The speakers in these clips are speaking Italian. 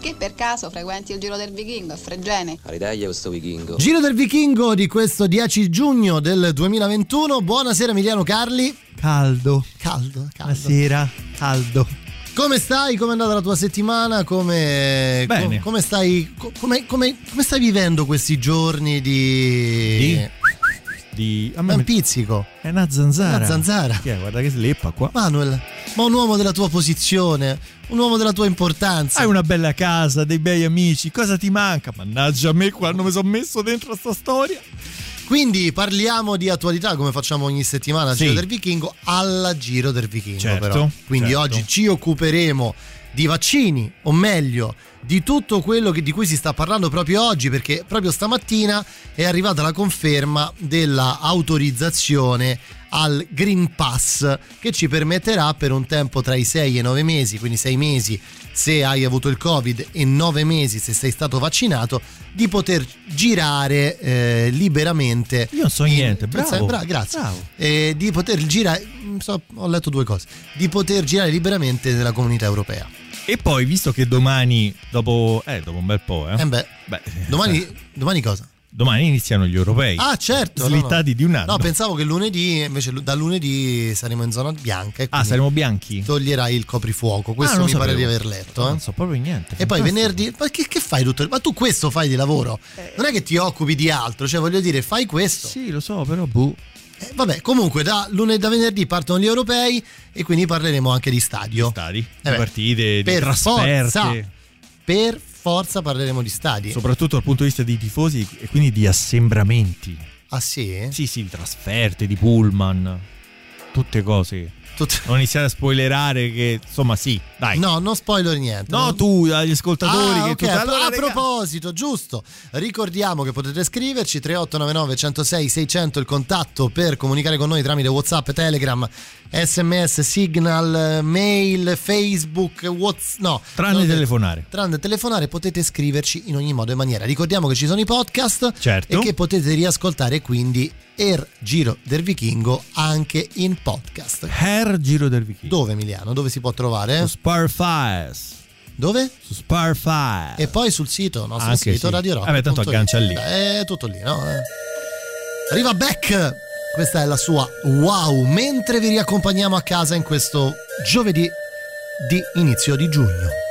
Che per caso frequenti il Giro del Vichingo a Fregene? Aridaglia questo vichingo. Giro del Vichingo di questo 10 giugno del 2021. Buonasera Emiliano Carli. Caldo. Caldo, caldo. Buonasera, caldo. Come stai? Come è andata la tua settimana? Come, Bene. co- come stai, co- come, come- come stai vivendo questi giorni di... Di? Di... A me Un mi- pizzico. È una zanzara. Una zanzara. Chi è? Guarda che sleppa qua. Manuel, ma un uomo della tua posizione, un uomo della tua importanza. Hai una bella casa, dei bei amici, cosa ti manca? Mannaggia a me quando mi sono messo dentro a sta storia. Quindi parliamo di attualità come facciamo ogni settimana Sì. Giro del Vichingo alla Giro del Vichingo Certo, però. Quindi certo. oggi ci occuperemo di vaccini o meglio di tutto quello che- di cui si sta parlando proprio oggi perché proprio stamattina è arrivata la conferma della autorizzazione al Green Pass che ci permetterà per un tempo tra i 6 e i 9 mesi, quindi 6 mesi se hai avuto il Covid e 9 mesi se sei stato vaccinato, di poter girare eh, liberamente. Io non so in- niente, bravo, bra- grazie. bravo. Eh, di poter girare, mm, so- ho letto due cose, di poter girare liberamente nella comunità europea. E poi, visto che domani, dopo, eh, dopo un bel po', eh. Eh beh, Beh, domani, eh, domani cosa? domani iniziano gli europei. Ah, certo. no, no. Slittati di un anno. No, pensavo che lunedì, invece da lunedì saremo in zona bianca e ah, saremo bianchi? toglierai il coprifuoco. Questo Ah, non mi lo pare di sapevo. aver letto. No, eh. Non so proprio niente. E poi venerdì, ma che, che fai tutto? il- Ma tu questo fai di lavoro? Non è che ti occupi di altro, cioè voglio dire, fai questo. Sì, lo so, però boh. Eh, vabbè, comunque da lunedì da venerdì partono gli europei e quindi parleremo anche di stadio. Stadi, Eh beh, partite, di per trasferte. forza. Per forza parleremo di stadi. Soprattutto dal punto di vista dei tifosi e quindi di assembramenti. ah sì? Sì, sì, di trasferte, di pullman, tutte cose. Tut- Non iniziare a spoilerare che, insomma, sì, dai. No, non spoiler niente. No, Non- tu, agli ascoltatori Ah, che ok, tu... a- Allora, a proposito, giusto, ricordiamo che potete scriverci 3899 106 600 il contatto per comunicare con noi tramite Whatsapp, Telegram, SMS, Signal, mail, Facebook, Whats no, Tranne telefonare. Tranne telefonare potete scriverci in ogni modo e maniera. Ricordiamo che ci sono i podcast Certo. e che potete riascoltare quindi Er Giro del Vichingo anche in podcast. Hair Giro del Vichingo. Dove Emiliano? Dove si può trovare? Su Sparfires. Dove? Su Sparfires. E poi sul sito, nostro Anche sito sì. Radio Rock. Vabbè, tanto aggancia it. lì. È tutto lì, no? Eh. Arriva Beck! Questa è la sua wow, mentre vi riaccompagniamo a casa in questo giovedì di inizio di giugno.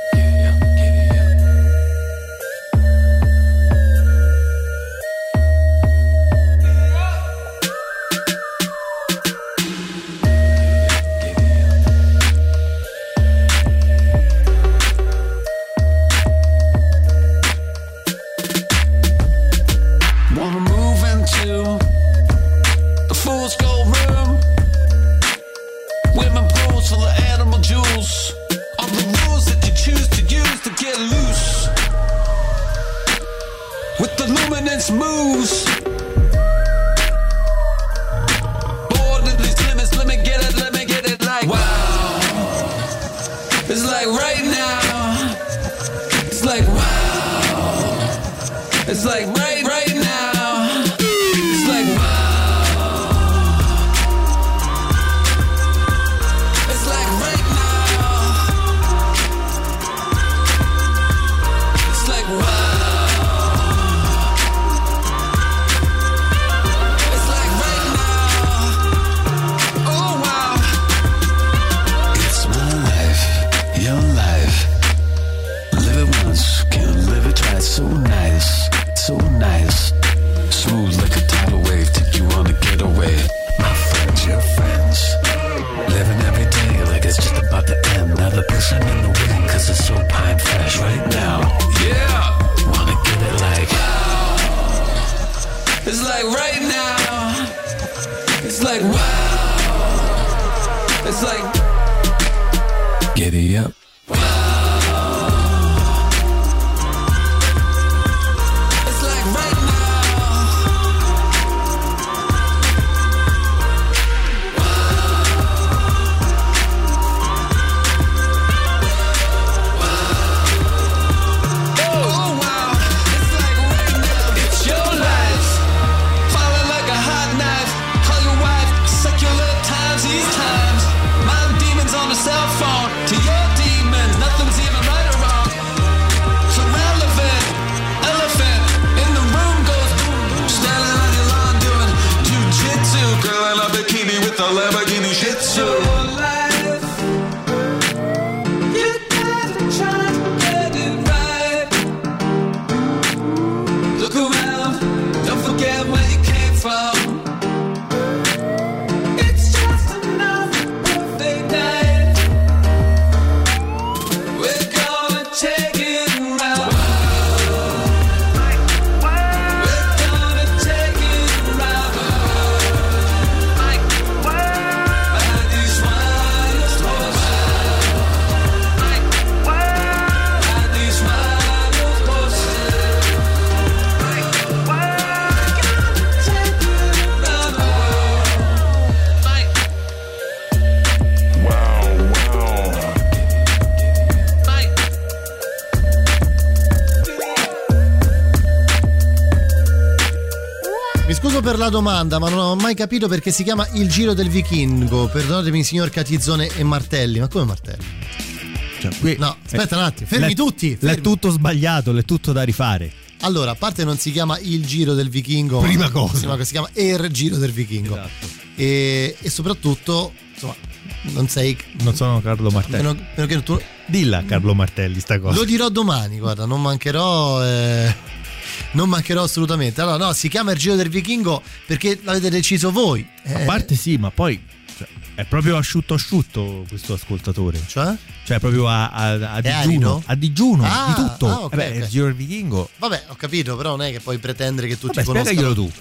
La domanda, ma non ho mai capito perché si chiama Il Giro del Vichingo. Perdonatemi, signor Catizzone e Martelli. Ma come Martelli? Cioè, qui- No, aspetta un attimo, fermi L'è- tutti. L'è fermi. tutto sbagliato, l'è tutto da rifare. Allora, a parte non si chiama Il Giro del Vichingo, Prima ma- cosa. si chiama Er Giro del Vichingo. Esatto. E, e soprattutto, insomma, non sei. Non sono Carlo Martelli. Meno, meno che tu, Dilla Carlo Martelli sta cosa. Lo dirò domani, guarda, non mancherò. eh, non mancherò assolutamente. Allora, no, si chiama il Giro del Vichingo perché l'avete deciso voi. A Eh, parte sì, ma poi cioè, è proprio asciutto asciutto questo ascoltatore. Cioè? Cioè proprio a, a- a digiuno. A digiuno, Ah, di tutto. ah, ok, Eh beh, ok. il Giro del Vichingo. Vabbè, ho capito, però non è che puoi pretendere che tutti Vabbè, conoscano. spiegaglielo tu.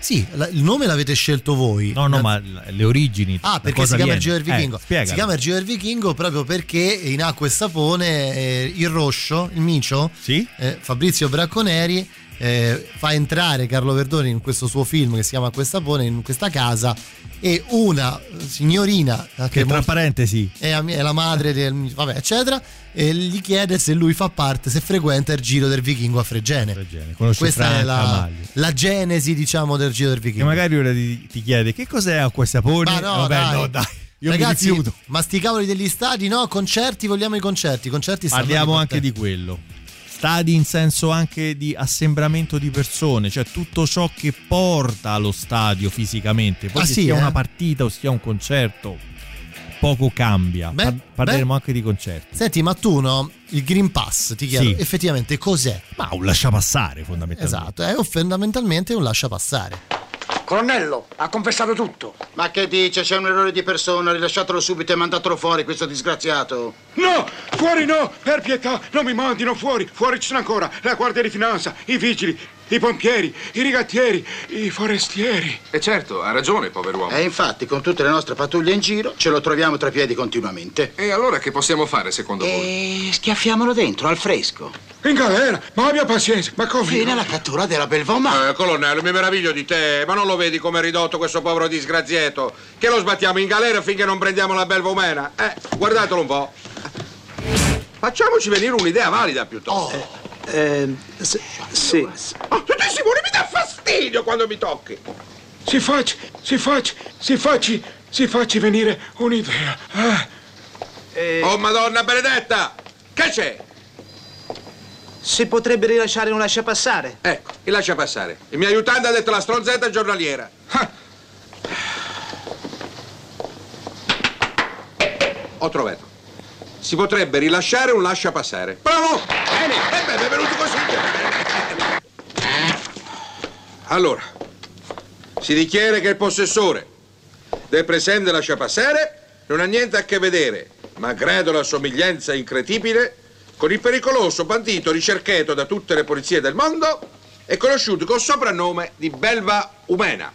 Sì, la- il nome l'avete scelto voi. No, no, ma le origini. Ah, perché si chiama viene? il Giro del Vichingo? Eh, si chiama il Giro del Vichingo proprio perché in acqua e sapone eh, il Roscio, il Micio, Sì? eh, Fabrizio Bracconeri eh, fa entrare Carlo Verdoni in questo suo film che si chiama Acqua e sapone in questa casa e una signorina eh, Che tra molto- parentesi è, è la madre del vabbè eccetera e gli chiede se lui fa parte se frequenta il giro del vichingo a Fregene, Fregene, questa è Franca la, Maglio. la genesi diciamo del giro del che vichingo magari ora ti, ti chiede che cos'è acqua e sapone. ma no, Vabbè, dai. no, dai. Io Ragazzi, ma sti cavoli degli stadi, no? Concerti, vogliamo i concerti. Concerti Parliamo anche di quello. Stadi in senso anche di assembramento di persone, cioè tutto ciò che porta allo stadio fisicamente. Poi Ah, sì, sia eh? una partita o sia un concerto, poco cambia. Beh, Par- parleremo beh. anche di concerti. Senti, ma tu no? Il Green Pass, ti chiedo, Sì. effettivamente cos'è? Ma un lasciapassare fondamentalmente. Esatto, è fondamentalmente un lascia passare. Colonnello, ha confessato tutto. Ma che dice? C'è un errore di persona, rilasciatelo subito e mandatelo fuori, questo disgraziato. No, fuori no, per pietà, non mi mandino fuori. Fuori ci sono ancora la Guardia di Finanza, i vigili, i pompieri, i rigattieri, i forestieri. E certo, ha ragione, pover'uomo. E infatti, con tutte le nostre pattuglie in giro, ce lo troviamo tra i piedi continuamente. E allora che possiamo fare, secondo voi? E schiaffiamolo dentro, al fresco. In galera, ma abbia pazienza, ma come? Fino alla cattura della Belvomà. Eh, colonnello, mi meraviglio di te, ma non lo vedi come è ridotto questo povero disgraziato? Che lo sbattiamo in galera finché non prendiamo la belva umana? Eh, guardatelo un po'. Facciamoci venire un'idea valida piuttosto. Eh, sì. Oh, tutti Simone, mi dà fastidio quando mi tocchi. Si facci, si facci, si facci, si facci venire un'idea. Ah, Oh, madonna benedetta! Che c'è? Si potrebbe rilasciare un lasciapassare. Ecco, mi lascia passare. Il mio aiutante ha detto la stronzetta giornaliera. Ah. Ho trovato. Si potrebbe rilasciare un lascia passare. Bravo! Beh, benvenuto così. Allora, si dichiara che il possessore del presente lascia passare non ha niente a che vedere, malgrado la somiglianza incredibile, con il pericoloso bandito ricercato da tutte le polizie del mondo, è conosciuto col soprannome di Belva Umena.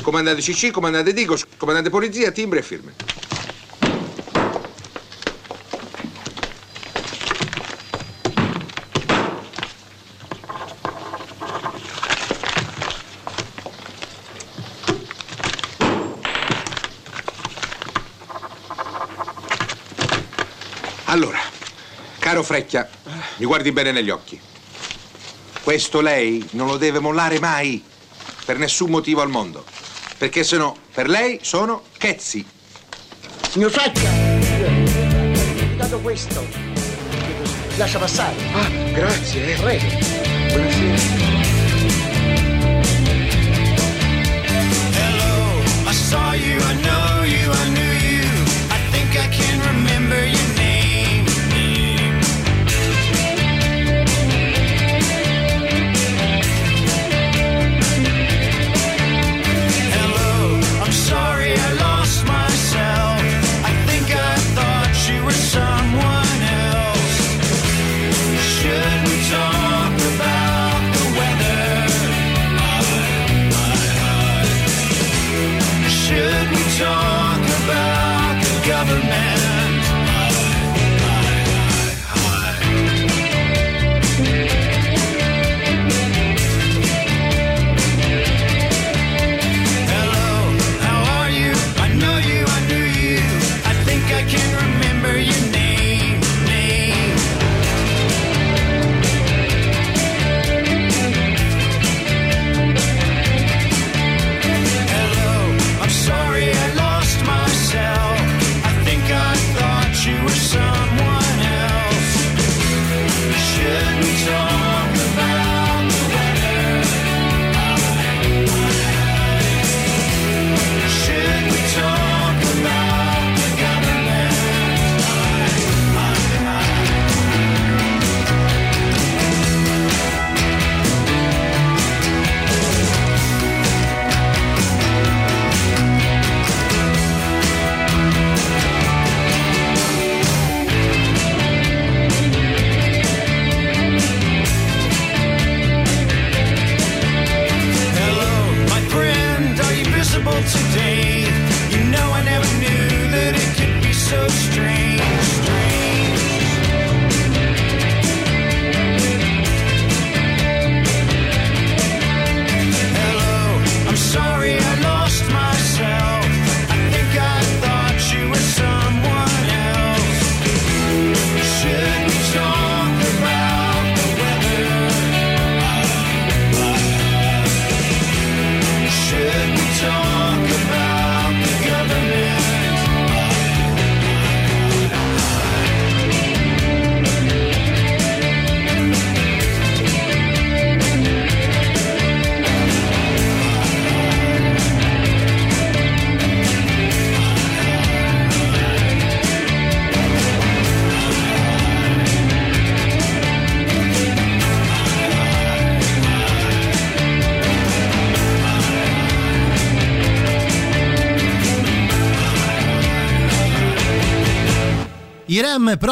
Comandante CC, comandante Digos, comandante polizia, timbre e firme. Allora, caro Frecchia, mi guardi bene negli occhi. Questo lei non lo deve mollare mai, per nessun motivo al mondo. Perché se no, per lei sono chezzi. Signor Freccia, ho dato questo. Lascia passare. Ah, grazie. Prego. Buonasera.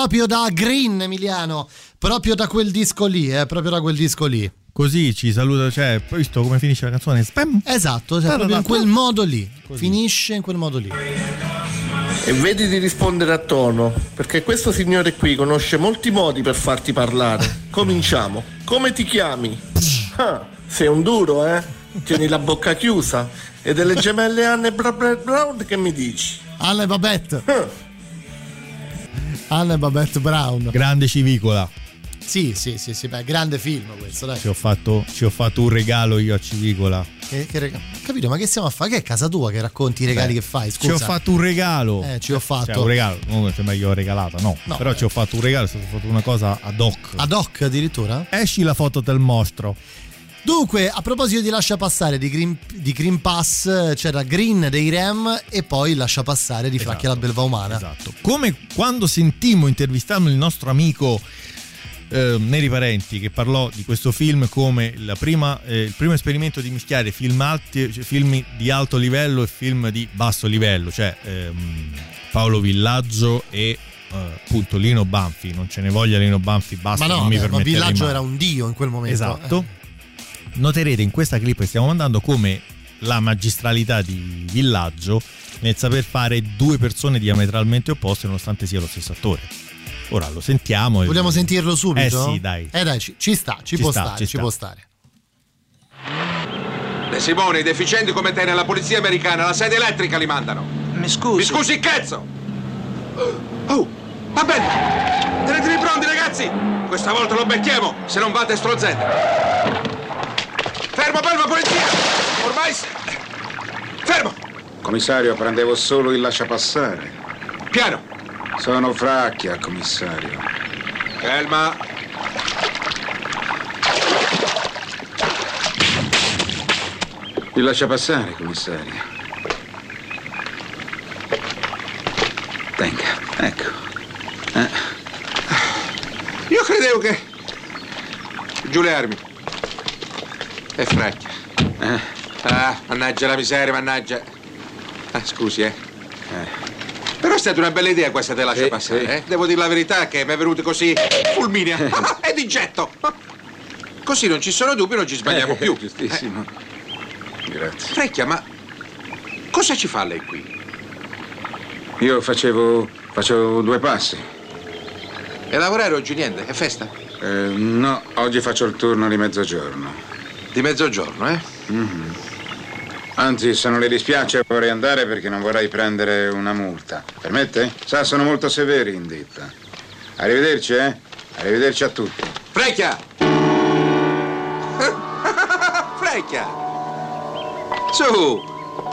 Proprio da Green Emiliano, proprio da quel disco lì, eh, proprio da quel disco lì. Così ci saluta, cioè, poi visto come finisce la canzone? Spam. Esatto, cioè, proprio in quel modo lì. Finisce in quel modo lì. E vedi di rispondere a tono, perché questo signore qui conosce molti modi per farti parlare. Cominciamo. Come ti chiami? Ah, sei un duro, eh? Tieni la bocca chiusa. E delle gemelle Anne Bra- Bra- Brown che mi dici? Anne Babette. Anne Babette Brown. Grande civicola. Sì, sì, sì, sì, beh, grande film questo, dai. Ci ho fatto, ci ho fatto un regalo io a Civicola. Che, che rega- Capito, ma che stiamo a fare? Che è casa tua che racconti i regali Beh, che fai? Ci ho Scusa. fatto un regalo. Eh, ci ho fatto. Cioè, un regalo, non sembra che io ho regalata, no. No, Però eh. ci ho fatto un regalo, è stata fatta una cosa ad hoc. Ad hoc addirittura? Esci la foto del mostro. Dunque, a proposito di lascia passare di Green, di Green Pass, c'era Green dei Rem e poi lascia passare di Fracchia la Belva Umana. Esatto. Come quando sentimmo intervistando il nostro amico eh, Neri Parenti che parlò di questo film come la prima, eh, il primo esperimento di mischiare film, alti, cioè film di alto livello e film di basso livello, cioè ehm, Paolo Villaggio e eh, appunto Lino Banfi. Non ce ne voglia Lino Banfi, basta, Ma no, non mi beh, ma permetterei Villaggio era un dio in quel momento. Esatto. Noterete in questa clip che stiamo mandando come la magistralità di Villaggio nel saper fare due persone diametralmente opposte nonostante sia lo stesso attore. Ora lo sentiamo. e- Vogliamo sentirlo subito? Eh sì, dai. Eh dai, ci, ci sta, ci, Ci può sta, stare, ci ci sta. può stare. De Simone, i deficienti come te nella polizia americana, la sede elettrica li mandano. Mi scusi. Mi scusi, cazzo! Oh, va bene! Tenetevi pronti, ragazzi! Questa volta lo becchiamo, se non vate strozzette. Fermo, fermo, polizia! Ormai... Fermo! Commissario, prendevo solo il lasciapassare. Piano! Sono fracchia, commissario. Calma! Il lasciapassare, commissario. Tenga, ecco. Eh, Io credevo che... Giù le armi. È fracchia. eh, Ah, mannaggia la miseria, mannaggia. Ah, scusi, eh. Però è stata una bella idea questa te lascia Sì, passare, sì. eh? Devo dire la verità che mi è venuto così fulminea e di getto. Così non ci sono dubbi, non ci sbagliamo eh, più. Giustissimo. Grazie. Frecchia, ma cosa ci fa lei qui? Io facevo, facevo due passi. E lavorare oggi niente? È festa? Eh, no, oggi faccio il turno di mezzogiorno. Di mezzogiorno, eh? Mhm. Anzi, se non le dispiace vorrei andare perché non vorrei prendere una multa. Permette? Sa, sono molto severi in ditta. Arrivederci, eh? Arrivederci a tutti. Frecchia! Frecchia! Su!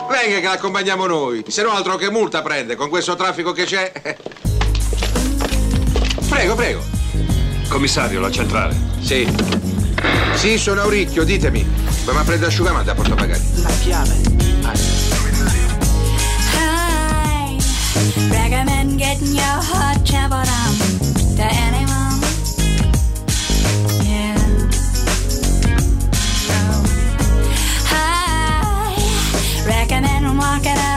Venga che l'accompagniamo noi. Se no altro che multa prende con questo traffico che c'è. Prego, prego. Commissario, la centrale. Sì. Sì, sono Auricchio, ditemi. Come a prendere asciugamano a portapagani? La chiave. Hi, recommend getting your hot trampled on to anyone. Yeah. Oh. Hi, recommend walking around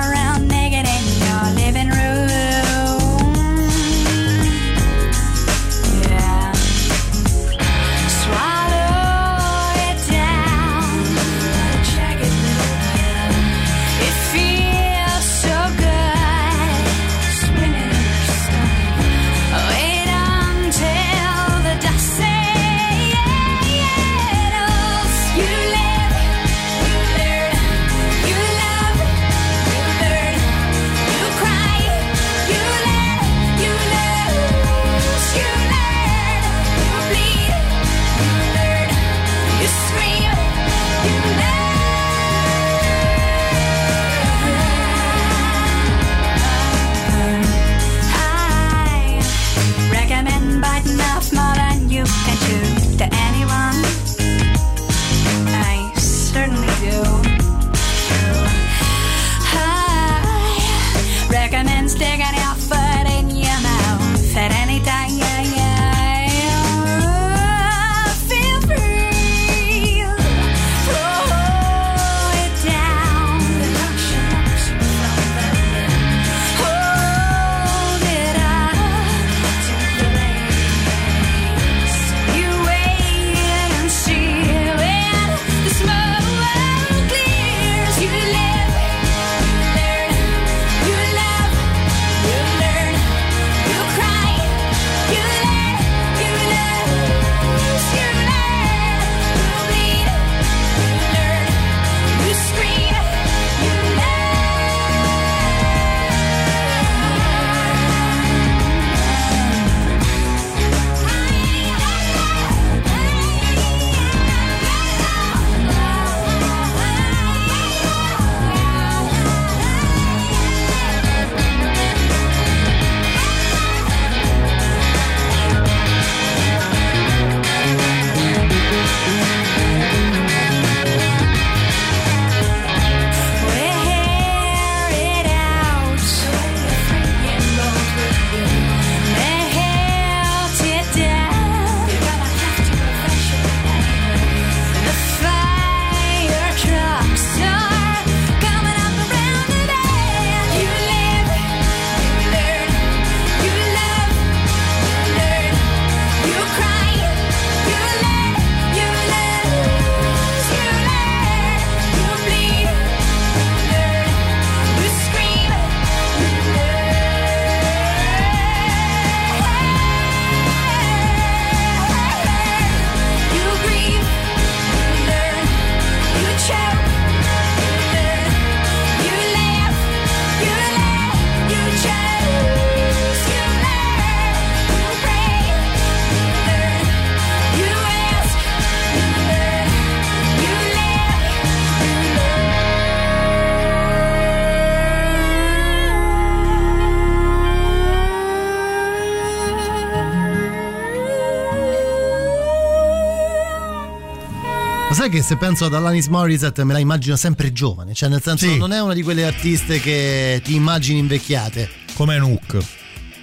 che se penso ad Alanis Morissette me la immagino sempre giovane, cioè nel senso Sì. non è una di quelle artiste che ti immagini invecchiate. Come Nook.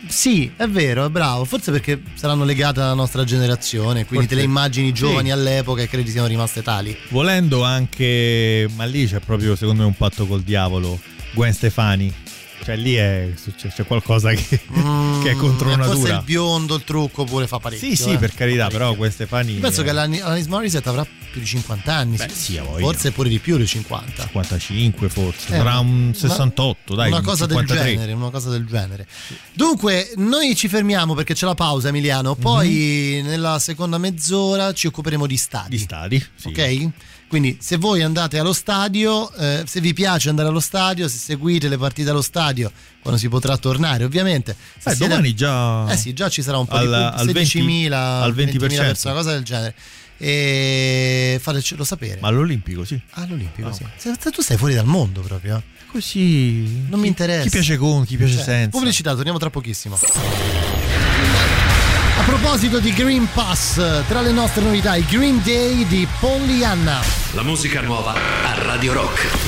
Sì, è vero, è bravo. Forse perché saranno legate alla nostra generazione, quindi Forse- te le immagini giovani sì. all'epoca e credi siano rimaste tali. Volendo anche, ma lì c'è proprio secondo me un patto col diavolo. Gwen Stefani. Cioè lì è, c'è, c'è qualcosa che, che è contro Forse natura. il biondo, il trucco pure fa parecchio. Sì, sì, eh. per carità, però Gwen Stefani. Io penso eh, che Alanis Morissette avrà più di 50 anni. Beh, sì. Forse pure di più di 50. 55 forse, Eh, sarà un una- 68, dai. Una un cosa 53. del genere, una cosa del genere. Dunque, noi ci fermiamo perché c'è la pausa, Emiliano. Poi nella seconda mezz'ora ci occuperemo di stadi. Di stadi, sì. Ok? Quindi se voi andate allo stadio, eh, se vi piace andare allo stadio, se seguite le partite allo stadio, quando si potrà tornare, ovviamente. Se Eh, siete- domani già. Eh sì, già ci sarà un po' al- di pubblico, 16.000, 20 al 20%. persone, una cosa del genere. E fatecelo sapere. Ma all'Olimpico, sì. All'Olimpico, Ah, sì. Se- tu stai fuori dal mondo proprio. Così. Non mi interessa. Chi piace con, chi piace Cioè, senza. Pubblicità, torniamo tra pochissimo. A proposito di Green Pass, tra le nostre novità, il Green Day di Pollyanna. La musica nuova a Radio Rock.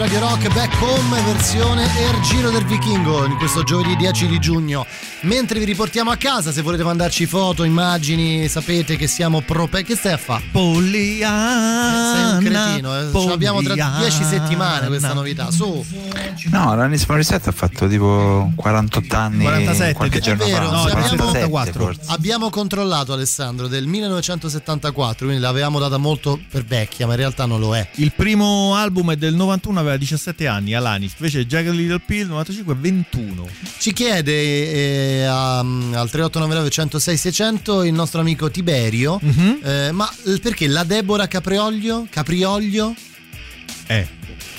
Radio Rock, back home versione Er Giro del Vichingo in questo giovedì 10 di giugno. Mentre vi riportiamo a casa, se volete mandarci foto, immagini, sapete che siamo prope. Che stai a fare? Pollyanna. sei un cretino, eh. Ce l'abbiamo tra Pollyanna. 10 settimane questa novità. Su, No, l'Anis Morissette ha fatto tipo 48 anni 47, qualche è giorno vero, fa. 47 forse. abbiamo controllato Alessandro del 1974, quindi l'avevamo data molto per vecchia, ma in realtà non lo è. Il primo album è del 91, aveva 17 anni, Alanis. Invece Jagged Little Pill 95 21. Ci chiede eh, a- al 3899 106 600 il nostro amico Tiberio, Mhm. eh, ma perché la Deborah Caprioglio? Caprioglio? Eh,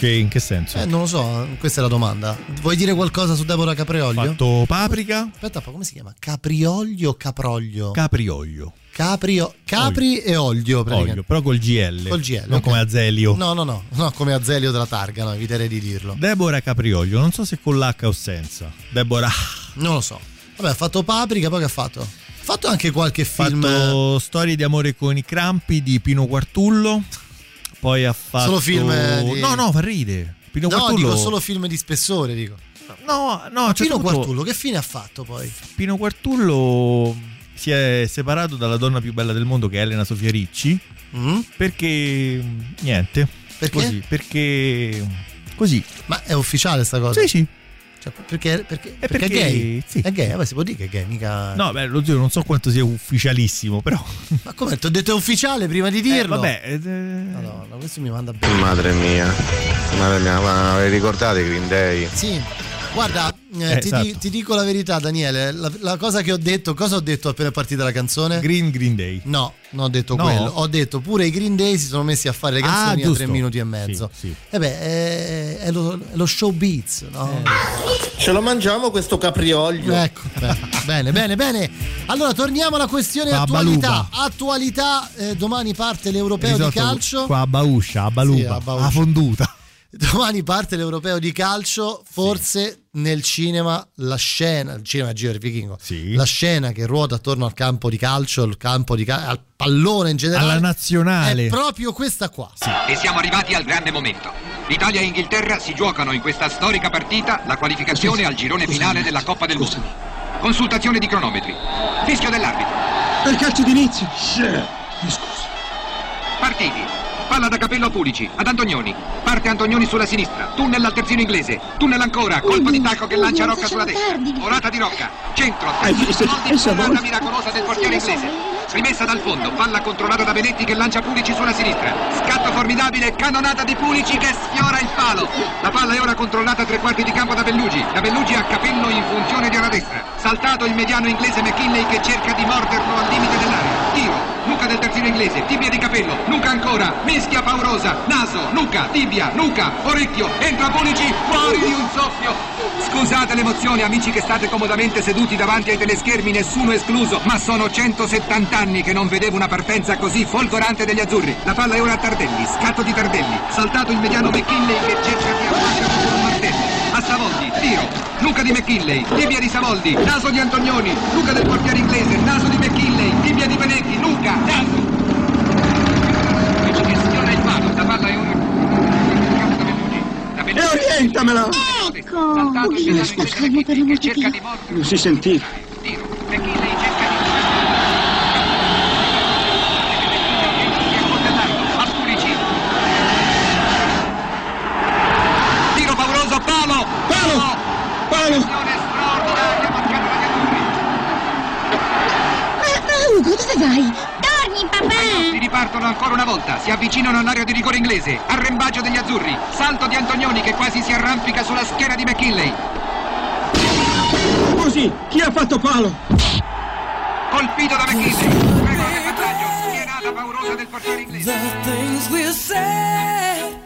che in che senso? Eh, non lo so, questa è la domanda. Vuoi dire qualcosa su Deborah Caprioglio? Fatto paprika, Aspetta come si chiama? Caprioglio o Caproglio? caprioglio. Caprio, capri e olio, Olio, però col GL. Col GL, Non ok. come Azelio. No, no, no, no, come Azelio della Targa, no, eviterei di dirlo. Deborah Caprioglio, non so se con l'H o senza. Deborah. Non lo so. Vabbè, ha fatto Paprika, poi che ha fatto? Ha fatto anche qualche Ha film. fatto Storie di amore con i crampi di Pino Quartullo. Poi ha fatto. Solo film di- No, no, fa ride. Pino no, Quartullo. dico solo film di spessore, dico. No, no, Pino tutto- Quartullo, che fine ha fatto poi? Pino Quartullo si è separato dalla donna più bella del mondo che è Elena Sofia Ricci. Mm? Perché. Niente. Perché? Così, perché. Così. Ma è ufficiale sta cosa? Sì, sì. Cioè, perché, perché, È perché è perché- gay? sì. È gay, vabbè, si può dire che è gay, mica. No, beh, lo zio non so quanto sia ufficialissimo, però. Ma come? Ti ho detto è ufficiale prima di dirlo? Eh, vabbè. eh, Madonna, questo mi manda bene. Madre mia, madre mia, ma vi ricordate Green Day? Sì. Guarda, eh, Eh, ti, esatto. di- ti dico la verità, Daniele. La, la cosa che ho detto, cosa ho detto appena è partita la canzone? Green Green Day. No, non ho detto No? quello. Ho detto pure i Green Day si sono messi a fare le Ah, canzoni a giusto. tre minuti e mezzo. Sì, sì. E beh, è, è lo, è lo showbiz, no? Ce lo mangiamo questo caprioglio. Ecco, bene, bene, bene. Allora torniamo alla questione Qua a attualità. Attualità, eh, domani parte l'europeo di Risotto calcio. Qua a Bauscia, a Sì, Baluba, a Bauscia. a fonduta. Domani parte l'europeo di calcio, forse nel cinema la scena, il cinema Giro del Vichingo, la scena che ruota attorno al campo di calcio, il campo di ca- al pallone in generale, Alla nazionale. è proprio questa qua. E siamo arrivati al grande momento. L'Italia e Inghilterra si giocano in questa storica partita la qualificazione al girone finale della Coppa del Mondo. Consultazione di cronometri. Fischio dell'arbitro. Per calcio d'inizio. Partiti. Palla da capello a Pulici, ad Antonioni. Parte Antonioni sulla sinistra. Tunnel al terzino inglese. Tunnel ancora. Colpo di tacco che lancia Rocca sulla destra. Orata di Rocca. Centro. Hai visto? Orata miracolosa del portiere inglese. Rimessa dal fondo. Palla controllata da Benetti che lancia Pulici sulla sinistra. Scatto formidabile. Cannonata di Pulici che sfiora il palo. La palla è ora controllata a tre quarti di campo da Bellugi. Da Bellugi a capello in funzione di ora destra. Saltato il mediano inglese McKinley che cerca di morderlo al limite dell'area. Nuca del terzino inglese, tibia di capello, nuca ancora, mischia paurosa, naso, nuca, tibia, nuca, orecchio, entra Pulici, fuori di un soffio. Scusate l'emozione, amici che state comodamente seduti davanti ai teleschermi, nessuno escluso, ma sono 170 anni che non vedevo una partenza così folgorante degli azzurri. La palla è ora a Tardelli, scatto di Tardelli, saltato il mediano McKinley che cerca di Savoldi, tiro, nuca di McKinley, tibia di Savoldi, naso di Antonioni, nuca del portiere inglese, naso di McKinley, tibia di Benetti, nuca, naso. Sfiora il palo, la palla è ora. E orientamela! Ecco, inglese McKinley che cerca di mordere. Non si sentiva. Tiro, McKinley cerca di a Pulici. Tiro pauroso, palo! Palo! Palo! Azione straordinaria marcata dagli azzurri. Ma Ugo, dove vai? Torni, papà! Si ripartono ancora una volta, si avvicinano all'area di rigore inglese. Arrembaggio degli azzurri. Salto di Antonioni che quasi si arrampica sulla schiena di McKinley. Così, chi ha fatto palo? Colpito da McKinley. Record di schienata paurosa del portiere inglese. The things we said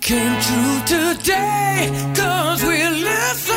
came true today Cause we listened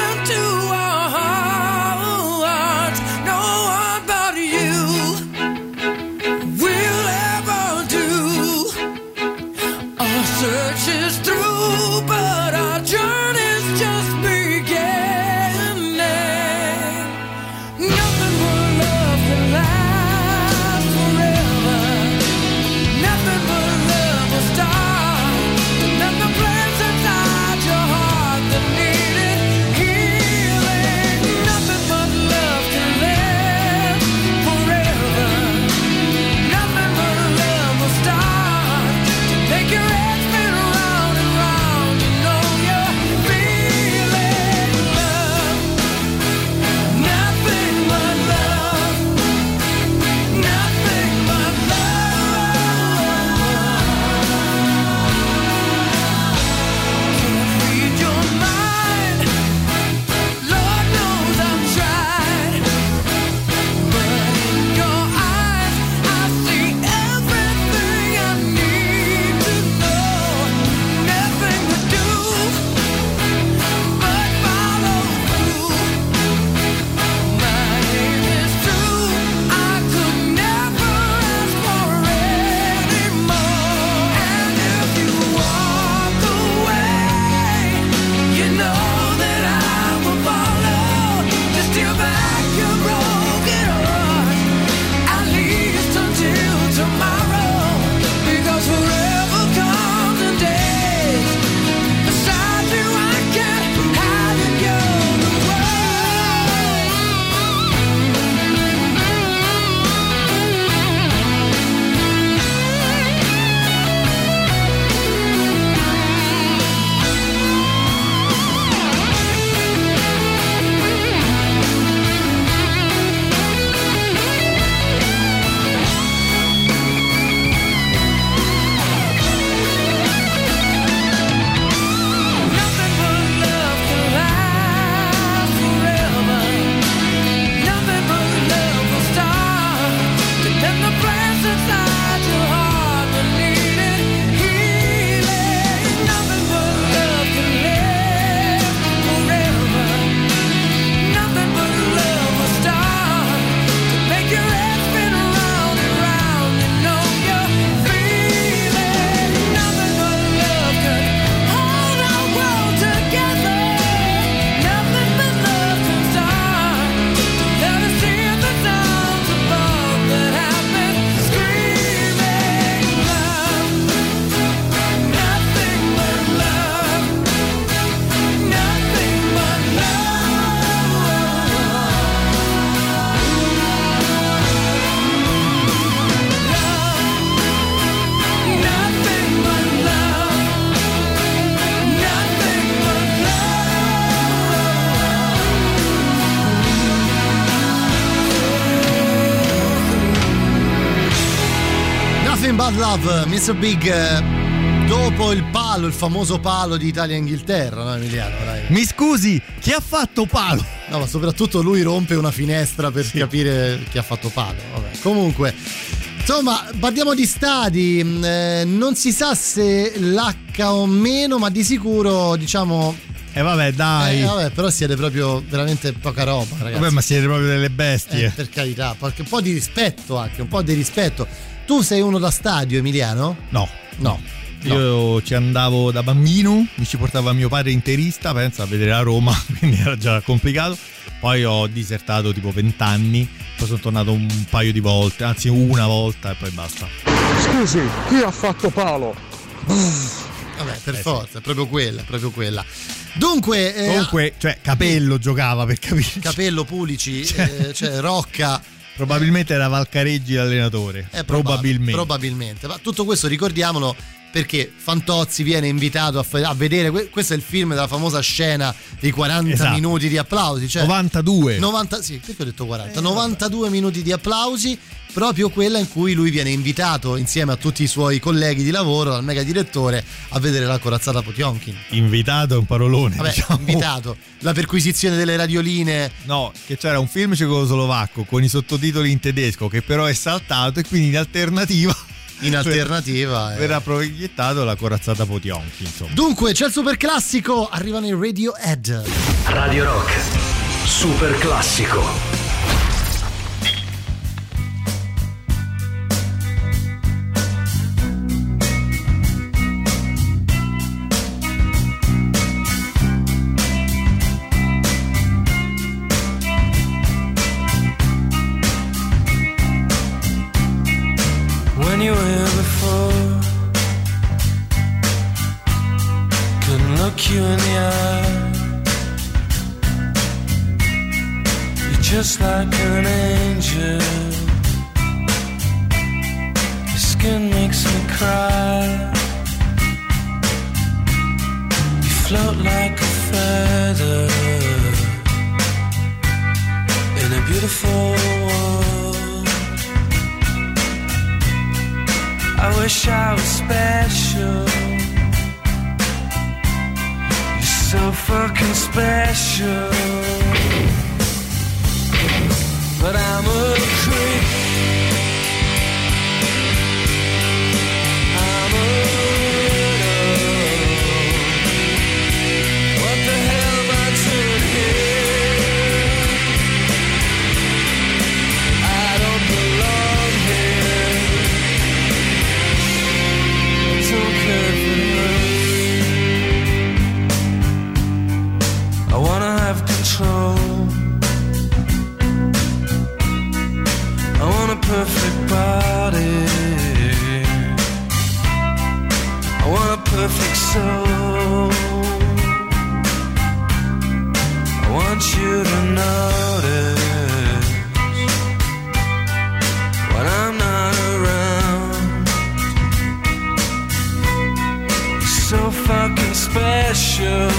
Love, Mr. Big. eh, Dopo il palo, il famoso palo di Italia-Inghilterra, no Emiliano? Dai. Mi scusi, chi ha fatto palo? No, ma soprattutto lui rompe una finestra per capire chi ha fatto palo. Vabbè. Comunque, insomma, parliamo di stadi. mm, eh, non si sa se l'H o meno, ma di sicuro, diciamo. E vabbè, dai. Eh, vabbè, però siete proprio veramente poca roba, ragazzi. Vabbè, ma siete proprio delle bestie. Eh, per carità, qualche- un po' di rispetto anche, un po' di rispetto. Tu sei uno da stadio, Emiliano? No. No. Io ci andavo da bambino, mi ci portava mio padre interista, pensa a vedere la Roma, quindi era già complicato. Poi ho disertato tipo 20 anni, poi sono tornato un paio di volte, anzi una volta e poi basta. Scusi, chi ha fatto palo? Vabbè, per forza, è proprio quella, è proprio quella. Dunque, eh, Comunque, cioè, Capello giocava per capire. Capello, Pulici, Cioè- eh, cioè Rocca. Probabilmente era Valcareggi l'allenatore. È probab- probabilmente. Probabilmente. Ma tutto questo ricordiamolo perché Fantozzi viene invitato a, fa- a vedere. que- questo è il film della famosa scena dei 40 Esatto. minuti di applausi. Cioè 92. 90, sì, perché ho detto Eh, 40? 92 minuti di applausi. Proprio quella in cui lui viene invitato insieme a tutti i suoi colleghi di lavoro, dal mega direttore, a vedere la corazzata Potionkin. Invitato è un parolone. Vabbè, diciamo. invitato. La perquisizione delle radioline. No, che c'era un film cecoslovacco con i sottotitoli in tedesco che però è saltato e quindi in alternativa. In alternativa. eh. Verrà proiettato la corazzata Potionchi, insomma. Dunque, c'è il super classico, arrivano i Radiohead. Radio Rock, super classico. You in the eye. You're just like an angel. Your skin makes me cry. You float like a feather in a beautiful world. I wish I was special. So fucking special. But I'm a creep. Soul. I want you to notice when I'm not around. so fucking special.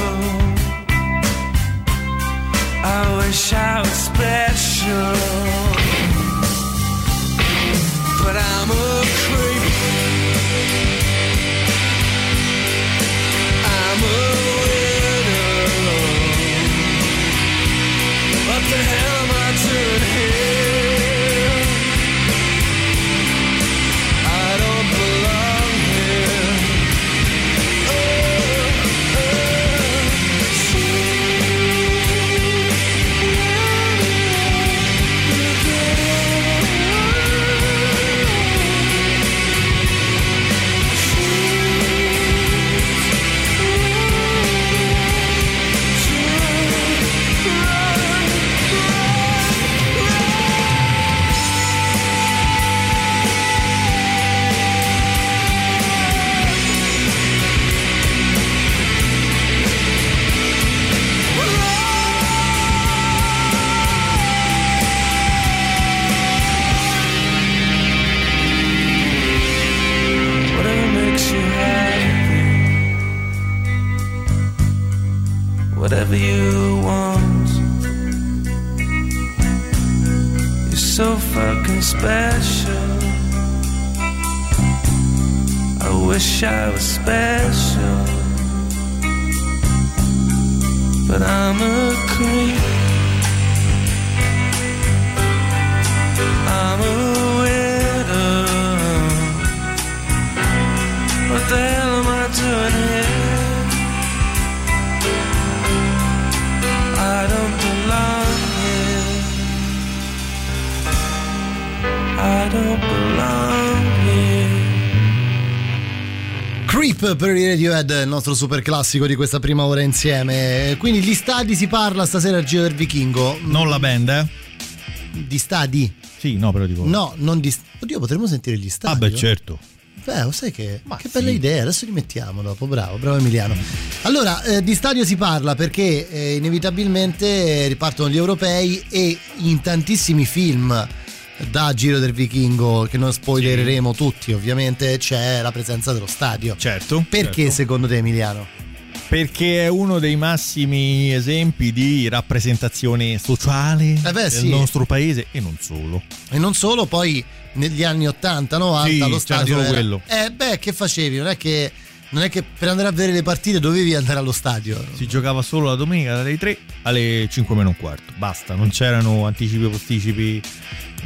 But I'm a creep. I'm a Creep per i Radiohead, il nostro super classico di questa prima ora insieme. Quindi gli stadi si parla stasera al Giro del Vichingo. Non la band, eh? Di stadi? Sì, no, però dico. No, non di. Oddio, potremmo sentire gli stadi. Ah, beh, certo. Beh, lo sai che, che bella idea, adesso li mettiamo dopo, bravo, bravo Emiliano. Allora, eh, di stadio si parla perché eh, inevitabilmente ripartono gli europei e in tantissimi film da Giro del Vichingo, che non spoilereremo tutti ovviamente, c'è la presenza dello stadio. Certo. Perché certo. secondo te Emiliano? Perché è uno dei massimi esempi di rappresentazione sociale Eh beh, del sì. nostro paese e non solo. E non solo, poi negli anni 80-90 Sì, lo stadio solo era- quello. Eh beh, che facevi? Non è che non è che per andare a vedere le partite dovevi andare allo stadio. Si giocava solo la domenica dalle 3 alle 5 meno un quarto. Basta, non c'erano anticipi o posticipi.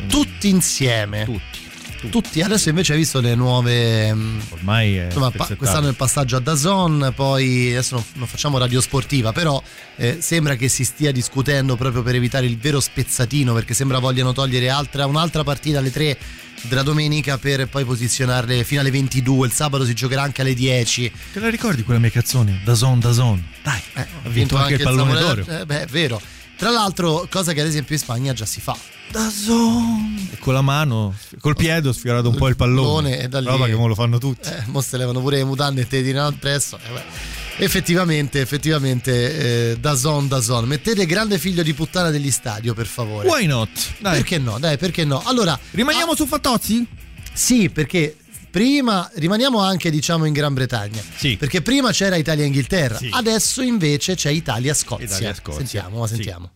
Tutti insieme. Tutti. Tutti. Adesso invece hai visto le nuove. mm, Ormai è Insomma, pa- quest'anno il passaggio a Dazon, poi adesso non, non facciamo radio sportiva, però eh, sembra che si stia discutendo proprio per evitare il vero spezzatino, perché sembra vogliano togliere altra- un'altra partita alle 3 della domenica per poi posizionarle fino alle 22, il sabato si giocherà anche alle 10. Te la ricordi quella mia canzone? Dazon, Dazon. Dai, Eh, ha vinto anche il pallone d'oro. eh, beh, è vero. Tra l'altro, cosa che ad esempio in Spagna già si fa. Dazon. E con la mano, col piede ho sfiorato un po' il pallone. e da lì- Roba che mo lo fanno tutti. Eh, mo se levano pure le mutande e te tirano appresso. Eh. Effettivamente, effettivamente, eh, Dazon, Dazon. Mettete grande figlio di puttana degli stadio, per favore. Why not? Dai. Perché no? Dai, perché no? Allora, Rimaniamo su Fattozzi? sì, perché prima rimaniamo anche, diciamo, in Gran Bretagna. Sì. Perché prima c'era Italia-Inghilterra, Sì. adesso invece c'è Italia-Scozia. Italia-Scozia. Sentiamo, ma Sì. sentiamo.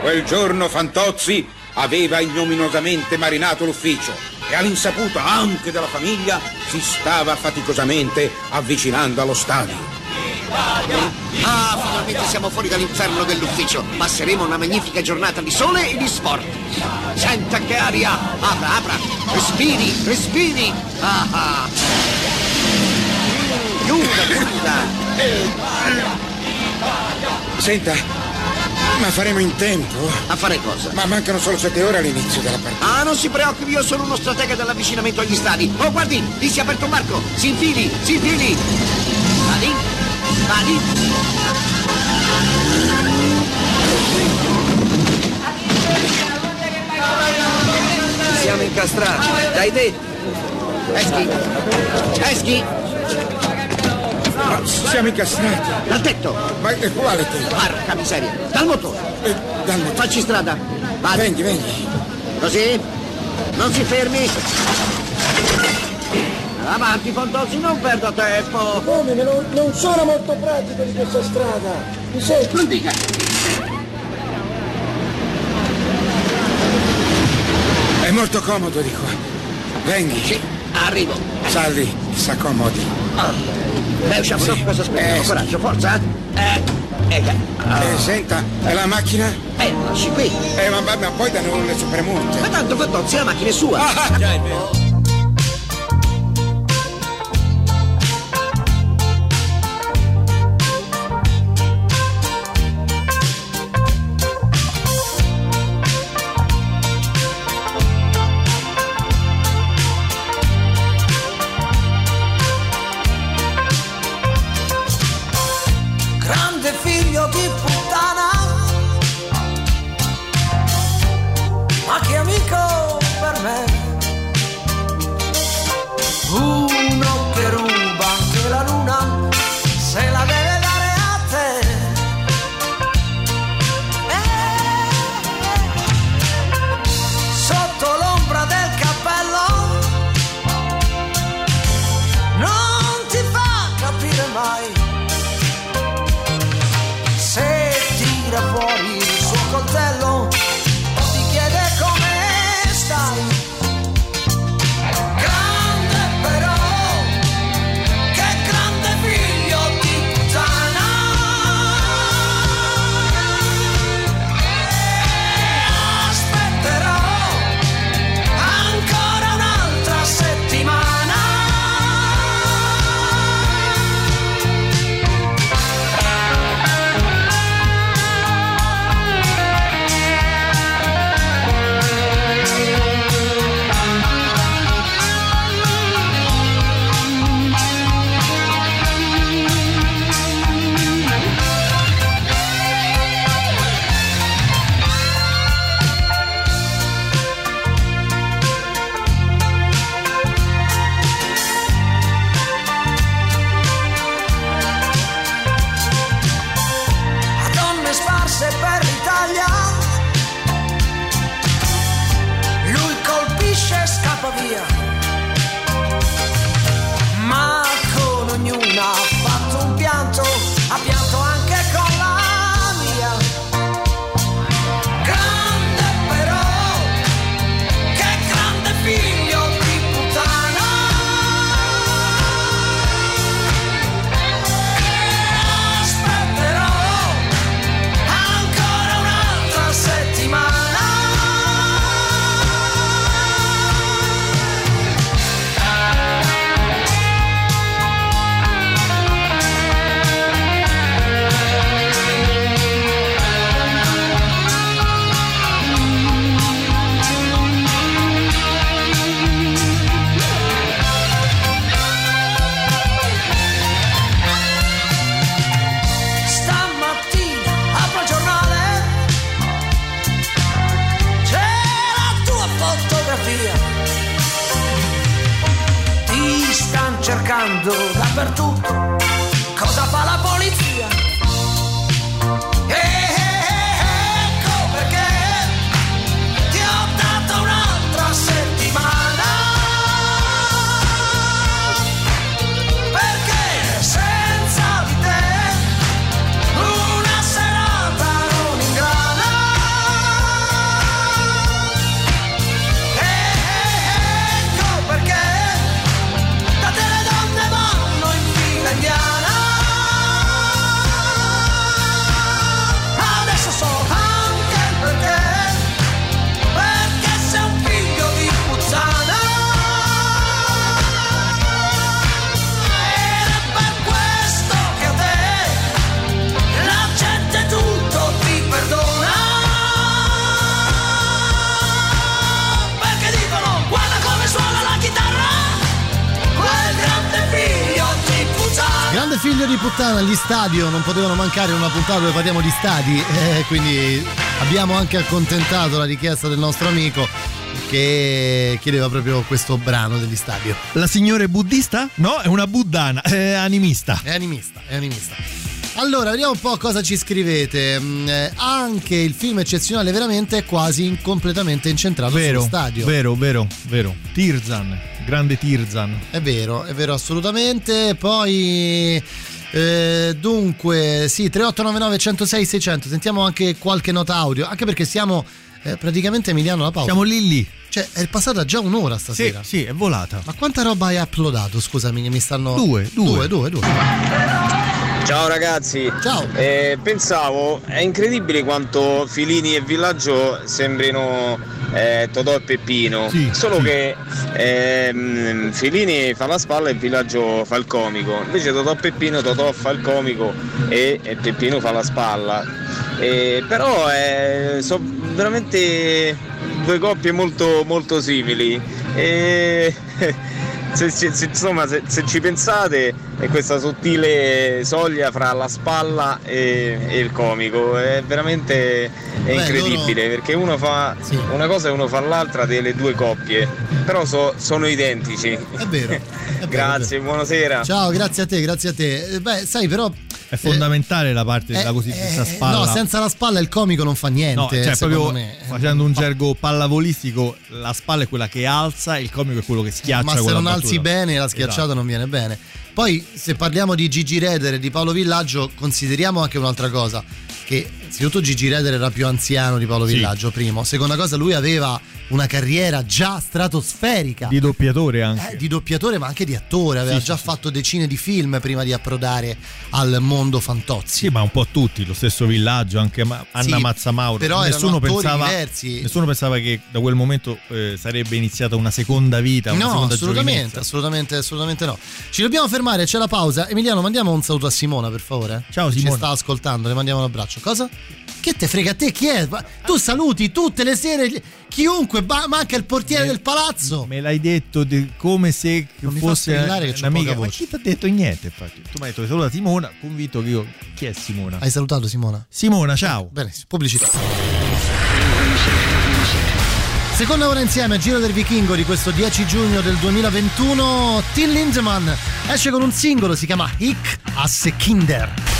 Quel giorno Fantozzi aveva ignominiosamente marinato l'ufficio e all'insaputa anche della famiglia si stava faticosamente avvicinando allo stadio. Ah, finalmente siamo fuori dall'inferno dell'ufficio. Passeremo una magnifica giornata di sole e di sport. Senta che aria! Apra, apra! Respiri, respiri! Ah, ah. Chiuda, chiuda! Senta, ma faremo in tempo? A fare cosa? Ma mancano solo sette ore all'inizio della partita. Ah, non si preoccupi, io sono uno stratega dell'avvicinamento agli stadi. Oh, guardi, lì si è aperto un varco. Si infili, si infili. Vadi, vadi. Siamo incastrati. Dai detto. Eschi. Eschi. Ma siamo incastrati. Dal tetto. Ma eh, quale te? Porca miseria. Dal motore. Eh, dal motore. Facci strada. Vadi. Vendi, vendi. Così. Non si fermi. Avanti, Fantozzi, non perda tempo. Come? Non, non sono molto pratico di questa strada. Mi senti? Non dica. È molto comodo di qua. Vengi. Sì, arrivo. Salvi, s'accomodi. Beh, usciamo Sì. cosa aspetta? Eh, Coraggio, forza. Eh, eh, Eh, senta, è la macchina? eh, lasci qui. Eh, ma, ma- ma poi danno le sopremulte. Ma tanto Fantozzi, la macchina è sua. Ah, già, di stadio non potevano mancare in una puntata dove parliamo di stadi, eh, quindi abbiamo anche accontentato la richiesta del nostro amico che chiedeva proprio questo brano degli stadio. La signora è buddista? No, è una buddana, è animista. È animista, è animista. Allora, vediamo un po' cosa ci scrivete. Mm, eh, anche il film eccezionale veramente è quasi completamente incentrato Vero, sullo stadio. vero, vero, vero. Tirzan, grande Tirzan. È vero, è vero assolutamente. Poi eh, dunque, sì, 3899 106 600. Sentiamo anche qualche nota audio, anche perché siamo eh, praticamente Emiliano alla pausa. Siamo lì lì. Cioè, è passata già un'ora Sì, stasera. sì, è volata. Ma quanta roba hai uploadato? Scusami, mi stanno. Due, due. Due, due, due. Ciao ragazzi, Ciao. pensavo, è incredibile quanto Filini e Villaggio sembrino eh, Totò e Peppino, Sì, solo sì. che ehm, Filini fa la spalla e Villaggio fa il comico, invece Totò e Peppino, Totò fa il comico e, e Peppino fa la spalla. Eh, però sono veramente due coppie molto, molto simili. E se, se- se- insomma, se ci pensate, è questa sottile soglia fra la spalla e, e il comico è veramente è Beh, incredibile perché uno fa una cosa e uno fa l'altra delle due coppie, però so- sono identici. È vero. è vero, Grazie, è vero. buonasera. Ciao, grazie a te, grazie a te. Eh, Beh, sai, però. È fondamentale la parte eh, della cosiddetta spalla. No, senza la spalla il comico non fa niente. No, cioè proprio me. facendo un gergo pallavolistico, la spalla è quella che alza e il comico è quello che schiaccia Ma se non battuta. alzi bene, la schiacciata Esatto. non viene bene. Poi, se parliamo di Gigi Reder e di Paolo Villaggio, consideriamo anche un'altra cosa. Che innanzitutto Gigi Reder era più anziano di Paolo Sì. Villaggio, primo. Seconda cosa, lui aveva una carriera già stratosferica. Di doppiatore anche. Eh, di doppiatore ma anche di attore, aveva Sì, già sì, fatto decine di film prima di approdare al mondo Fantozzi. Sì, ma un po' tutti, lo stesso villaggio, anche Anna Mazzamauro. però nessuno pensava, nessuno pensava che da quel momento eh, sarebbe iniziata una seconda vita, una No, seconda assolutamente, giovinezza. assolutamente, assolutamente no. Ci dobbiamo fermare, c'è la pausa. Emiliano, mandiamo un saluto a Simona, per favore. Ciao, Ci Simona. sta ascoltando, le mandiamo un abbraccio. Cosa? Che te frega a te? Chi è? Tu saluti tutte le sere chiunque, ma anche il portiere del palazzo. Me l'hai detto di- come se Non fosse un'amica. poca Ma voce. chi ti ha detto niente, infatti? Tu mi hai detto saluta Simona, convinto che io. Chi è Simona? Hai salutato Simona? Simona, ciao. Benissimo, pubblicità. Seconda ora insieme, Giro del Vichingo di questo 10 giugno del 2021. Till Lindemann esce con un singolo, si chiama Hick Asse Kinder.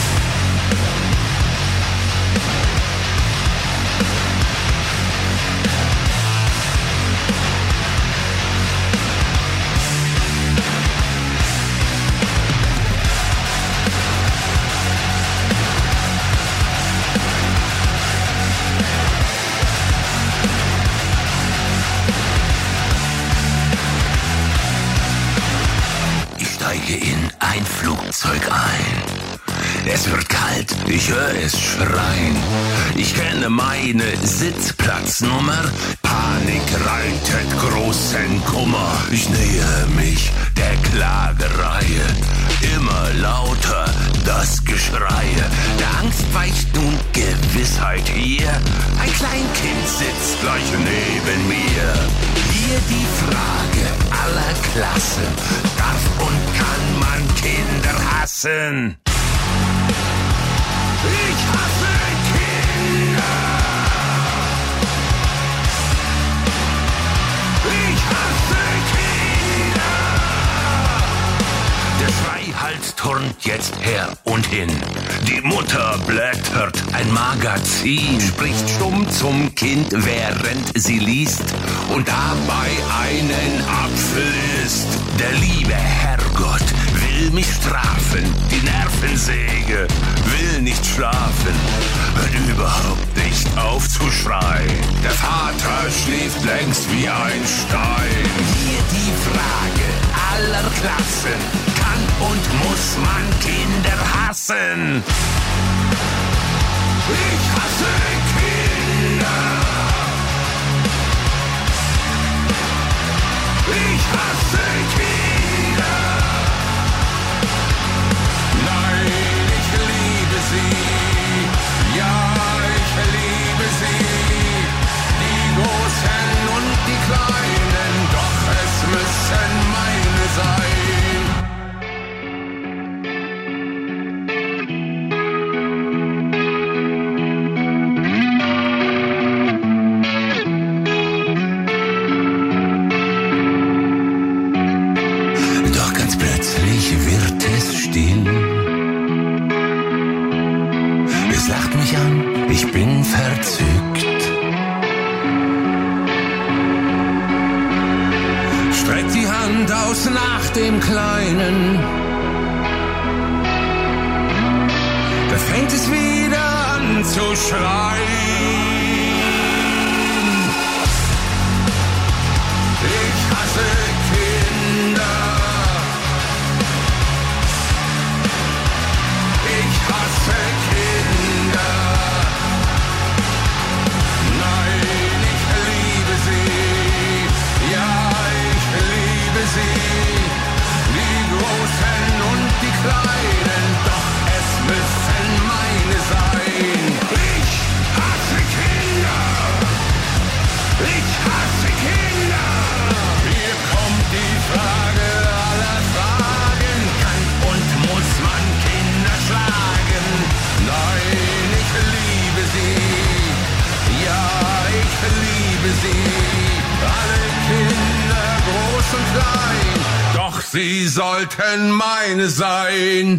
Ich höre es schreien. Ich kenne meine Sitzplatznummer. Panik reitet großen Kummer. Ich nähe mich der Klagereihe. Immer lauter das Geschreie. Der Angst weicht nun Gewissheit hier. Ein Kleinkind sitzt gleich neben mir. Hier die Frage aller Klassen. Darf und kann man Kinder hassen? Ich hasse Kinder. Schreihals turnt jetzt her und hin. Die Mutter blättert ein Magazin, spricht stumm zum Kind, während sie liest und dabei einen Apfel isst. Der liebe Herrgott will mich strafen, die Nervensäge will nicht schlafen, hört überhaupt nicht auf zu schreien. Der Vater schläft längst wie ein Stein. Hier die Frage aller Klassen, und muss man Kinder hassen? Ich hasse Kinder. Ich hasse Kinder.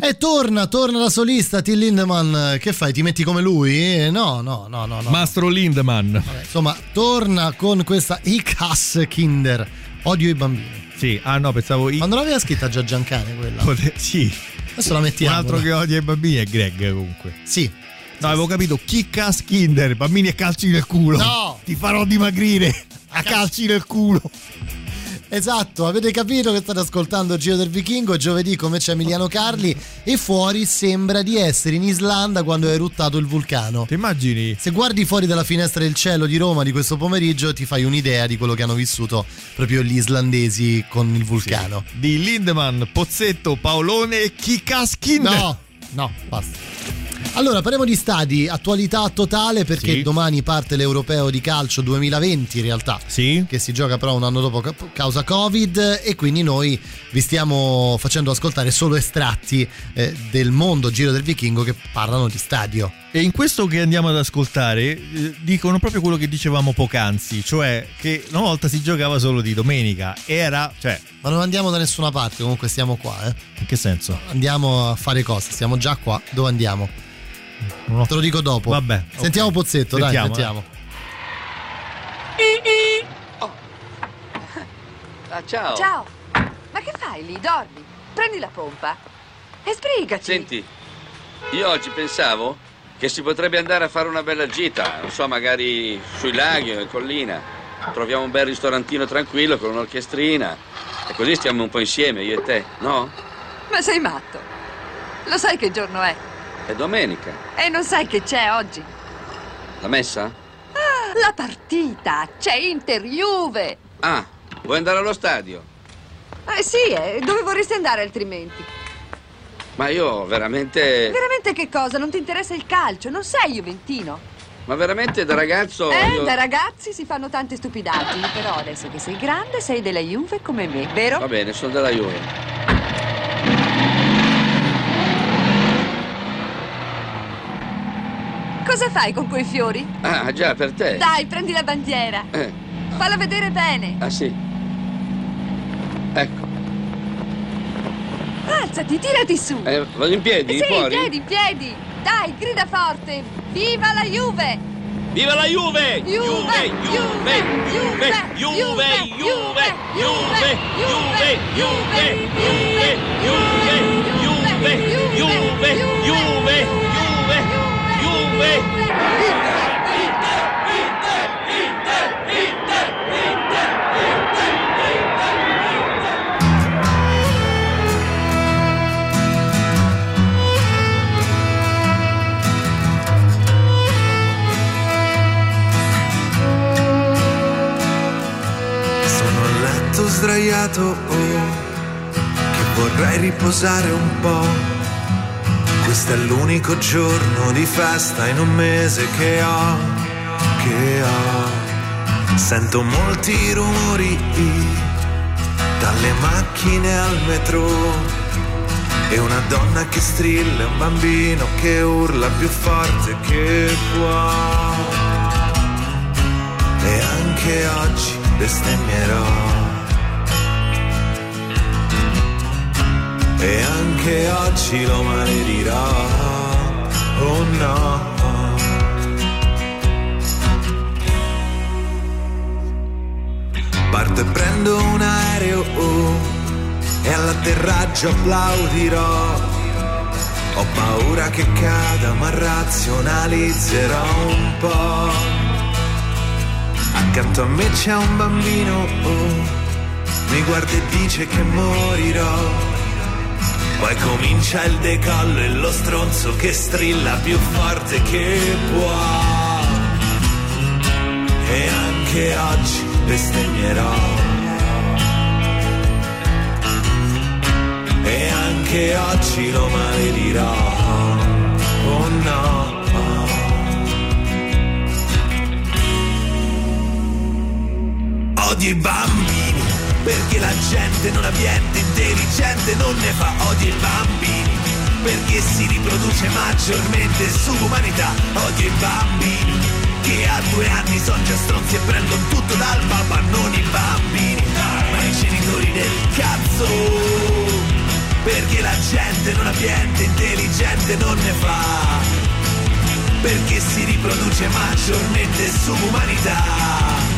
E torna, torna da solista Till Lindemann. Che fai? Ti metti come lui? Eh, No, no, no, no. no. Mastro Lindemann. Insomma, torna con questa Icas Kinder. Odio i bambini. Sì, ah no, pensavo I- Ma non l'aveva scritta già Giancane quella? Pote- sì. Adesso la mettiamo. Un altro che odia i bambini è Greg comunque. Sì. No, avevo capito Chickas Kinder, bambini a calci nel culo. No! Ti farò dimagrire a calci nel culo. Esatto, avete capito che state ascoltando il Giro del Vichingo. Giovedì come c'è Emiliano Carli e fuori sembra di essere in Islanda quando è eruttato il vulcano. Ti immagini? Se guardi fuori dalla finestra del cielo di Roma di questo pomeriggio ti fai un'idea di quello che hanno vissuto proprio gli islandesi con il vulcano. Di Lindemann, Pozzetto, Paolone e Chickas Kinder. No, no, basta. Allora, parliamo di stadi, attualità totale perché Sì. domani parte l'Europeo di calcio 2020 in realtà, Sì. che si gioca però un anno dopo ca- causa Covid e quindi noi vi stiamo facendo ascoltare solo estratti eh, del mondo Giro del Vichingo che parlano di stadio. E in questo che andiamo ad ascoltare eh, dicono proprio quello che dicevamo poc'anzi, cioè che una volta si giocava solo di domenica. Era, cioè, Ma non andiamo da nessuna parte, comunque stiamo qua, eh. in che senso? Andiamo a fare cosa? Stiamo già qua. Dove andiamo? Non ho- Te lo dico dopo. Vabbè. Sentiamo Pozzetto, Sentiamo, dai, sentiamo. Ah, ciao. Ciao. Ma che fai lì? Dormi? Prendi la pompa e sbrigaci. Senti, io oggi pensavo che si potrebbe andare a fare una bella gita, non so, magari sui laghi o in collina. Troviamo un bel ristorantino tranquillo con un'orchestrina e così stiamo un po' insieme, io e te, no? Ma sei matto. Lo sai che giorno è? È domenica. E non sai che c'è oggi? La messa? Ah, la partita! C'è Inter-Juve! Ah, vuoi andare allo stadio? Eh sì, eh, dove vorresti andare altrimenti? Ma io veramente... Veramente che cosa? Non ti interessa il calcio? Non sei juventino? Ma veramente da ragazzo... eh, io- da ragazzi si fanno tante stupidaggini, però adesso che sei grande sei della Juve come me, vero? Va bene, sono della Juve. Cosa fai con quei fiori? Ah, già, per te. Dai, prendi la bandiera. Eh, Falla vedere bene. ah sì. Ecco. Alzati, tirati su. Eh, vado in piedi, sì, fuori? in piedi, in piedi. Dai, grida forte. Viva la Juve! Viva la Juve! Juve, Juve, Juve, Juve, Juve, Juve, Juve, Juve, Juve, Juve, Juve, Juve, Juve, Juve, due. Sono a letto sdraiato, oh, che vorrei riposare un po' Questo è l'unico giorno di festa in un mese che ho, che ho. Sento molti rumori dalle macchine al metro. E una donna che strilla, un bambino che urla più forte che può. E anche oggi bestemmierò. E anche oggi lo maledirò. Oh no. Parto e prendo un aereo oh, e all'atterraggio applaudirò. Ho paura che cada, ma razionalizzerò un po'. Accanto a me c'è un bambino, oh, mi guarda e dice che morirò. Poi comincia il decollo e lo stronzo che strilla più forte che può. E anche oggi bestemmierò. E anche oggi lo maledirò. Oh no. Odio i bambini, perché la gente non ambiente intelligente non ne fa odio i bambini, perché si riproduce maggiormente sull'umanità. Odio i bambini, che a due anni sono già stronzi e prendono tutto dal papà, non i bambini, ma i genitori del cazzo. Perché la gente non ambiente intelligente non ne fa, perché si riproduce maggiormente sull'umanità.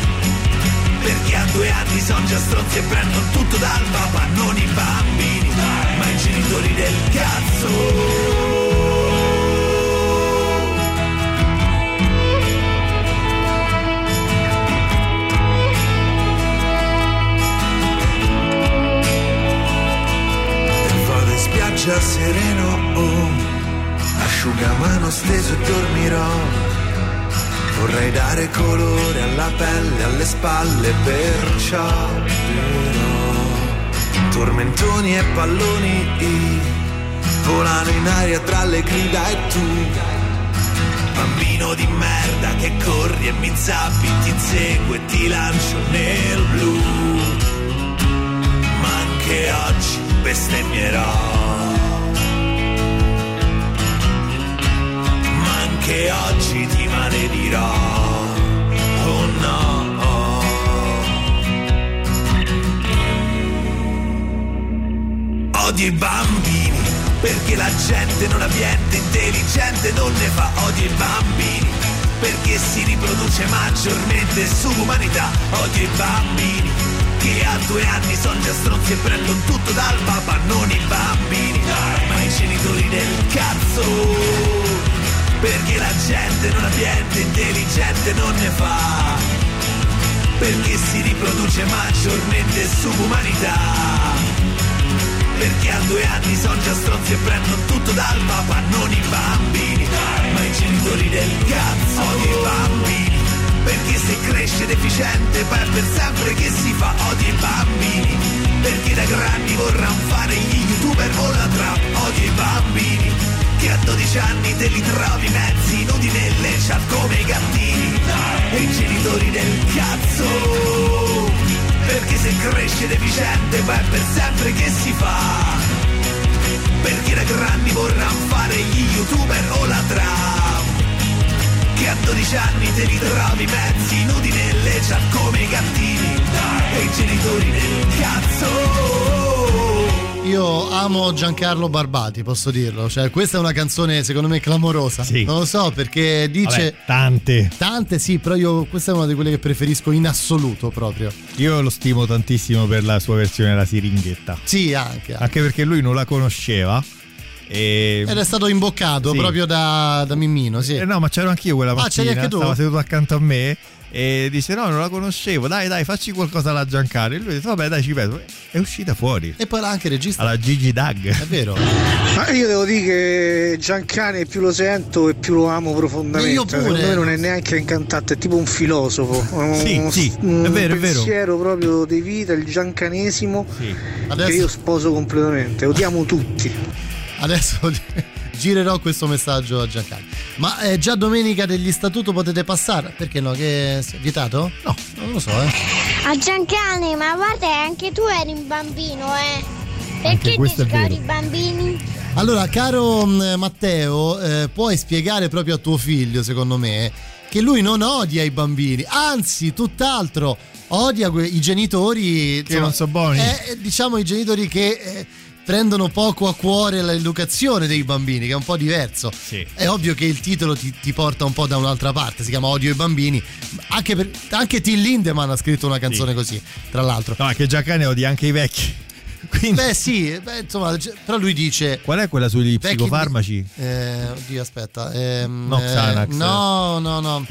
Perché a due anni sono già stronzi e prendono tutto dal papà, non i bambini, ma i genitori del cazzo. Spiaggia sereno, oh, asciugamano steso e dormirò. Vorrei dare colore alla pelle, alle spalle, perciò però tormentoni e palloni volano in aria tra le grida e tu. Bambino di merda che corri e mi zappi, ti inseguo e ti lancio nel blu. Ma anche oggi bestemmierò anche oggi ti maledirò. Oh no. Odio i bambini, perché la gente non ambiente intelligente non ne fa odio i bambini, perché si riproduce maggiormente sull'umanità. Odio i bambini, che a due anni sono già stronzi e prendono tutto dal papà, non i bambini, ma i genitori del cazzo perché la gente non ambiente intelligente non ne fa perché si riproduce maggiormente sull'umanità Perché a due anni sono già stronzi e prendono tutto dal papà, non i bambini, ma i genitori del cazzo, odio i bambini. Perché se cresce deficiente poi per sempre che si fa odio i bambini. Perché da grandi vorranno fare gli youtuber o la trap, odio i bambini. Che a 12 anni te li trovi mezzi nudi nelle chat come i gattini. E i genitori del cazzo. Perché se cresce deficiente poi è per sempre che si fa. Perché da grandi vorranno fare gli youtuber o la trap che a 12 anni te li trovi mezzi nudi nelle chat come i gattini e i genitori del cazzo. Io amo Giancarlo Barbati, posso dirlo. Cioè, questa è una canzone secondo me clamorosa. Non lo so perché dice. Vabbè, tante. Tante sì, però io questa è una di quelle che preferisco in assoluto proprio. Io lo stimo tantissimo per la sua versione della siringhetta. Sì, anche. Anche perché lui non la conosceva. E... Ed è stato imboccato Sì. proprio da, da Mimmino, sì. Eh no, ma c'ero anch'io quella Ah, mattina. c'eri anche tu? Stava seduto accanto a me e dice: No, non la conoscevo. Dai, dai, facci qualcosa alla Giancarlo. E lui ha detto: Vabbè, dai, ci penso. È uscita fuori. E poi l'ha anche registrata. Alla Gigi Dag. È vero. Ma io devo dire che Giancane più lo sento e più lo amo profondamente. Io pure. Secondo me non è neanche un cantante, è tipo un filosofo. Sì, un, sì, un è vero, è vero. pensiero proprio di vita, il giancanesimo Adesso- che io sposo completamente. Odiamo tutti. Adesso girerò questo messaggio a Giancarlo. Ma è già domenica degli statuto potete passare? Perché no? Che è vietato? No, non lo so, eh. A Giancane, ma guarda, anche tu eri un bambino, eh. Perché ti scari i bambini? Allora, caro mh, Matteo, eh, puoi spiegare proprio a tuo figlio, secondo me, che lui non odia i bambini, anzi, tutt'altro, odia que- i genitori Che non so buoni. eh, diciamo i genitori che eh, prendono poco a cuore l'educazione dei bambini, che è un po' diverso. È ovvio che il titolo ti, ti porta un po' da un'altra parte, si chiama Odio ai bambini. Anche, per- anche Till Lindemann ha scritto una canzone così, tra l'altro. No, che Giancane odia anche i vecchi. Beh, sì, beh, insomma, però lui dice. Qual è quella sugli psicofarmaci? Eh, oddio, aspetta. ehm, No, eh, no, no, no.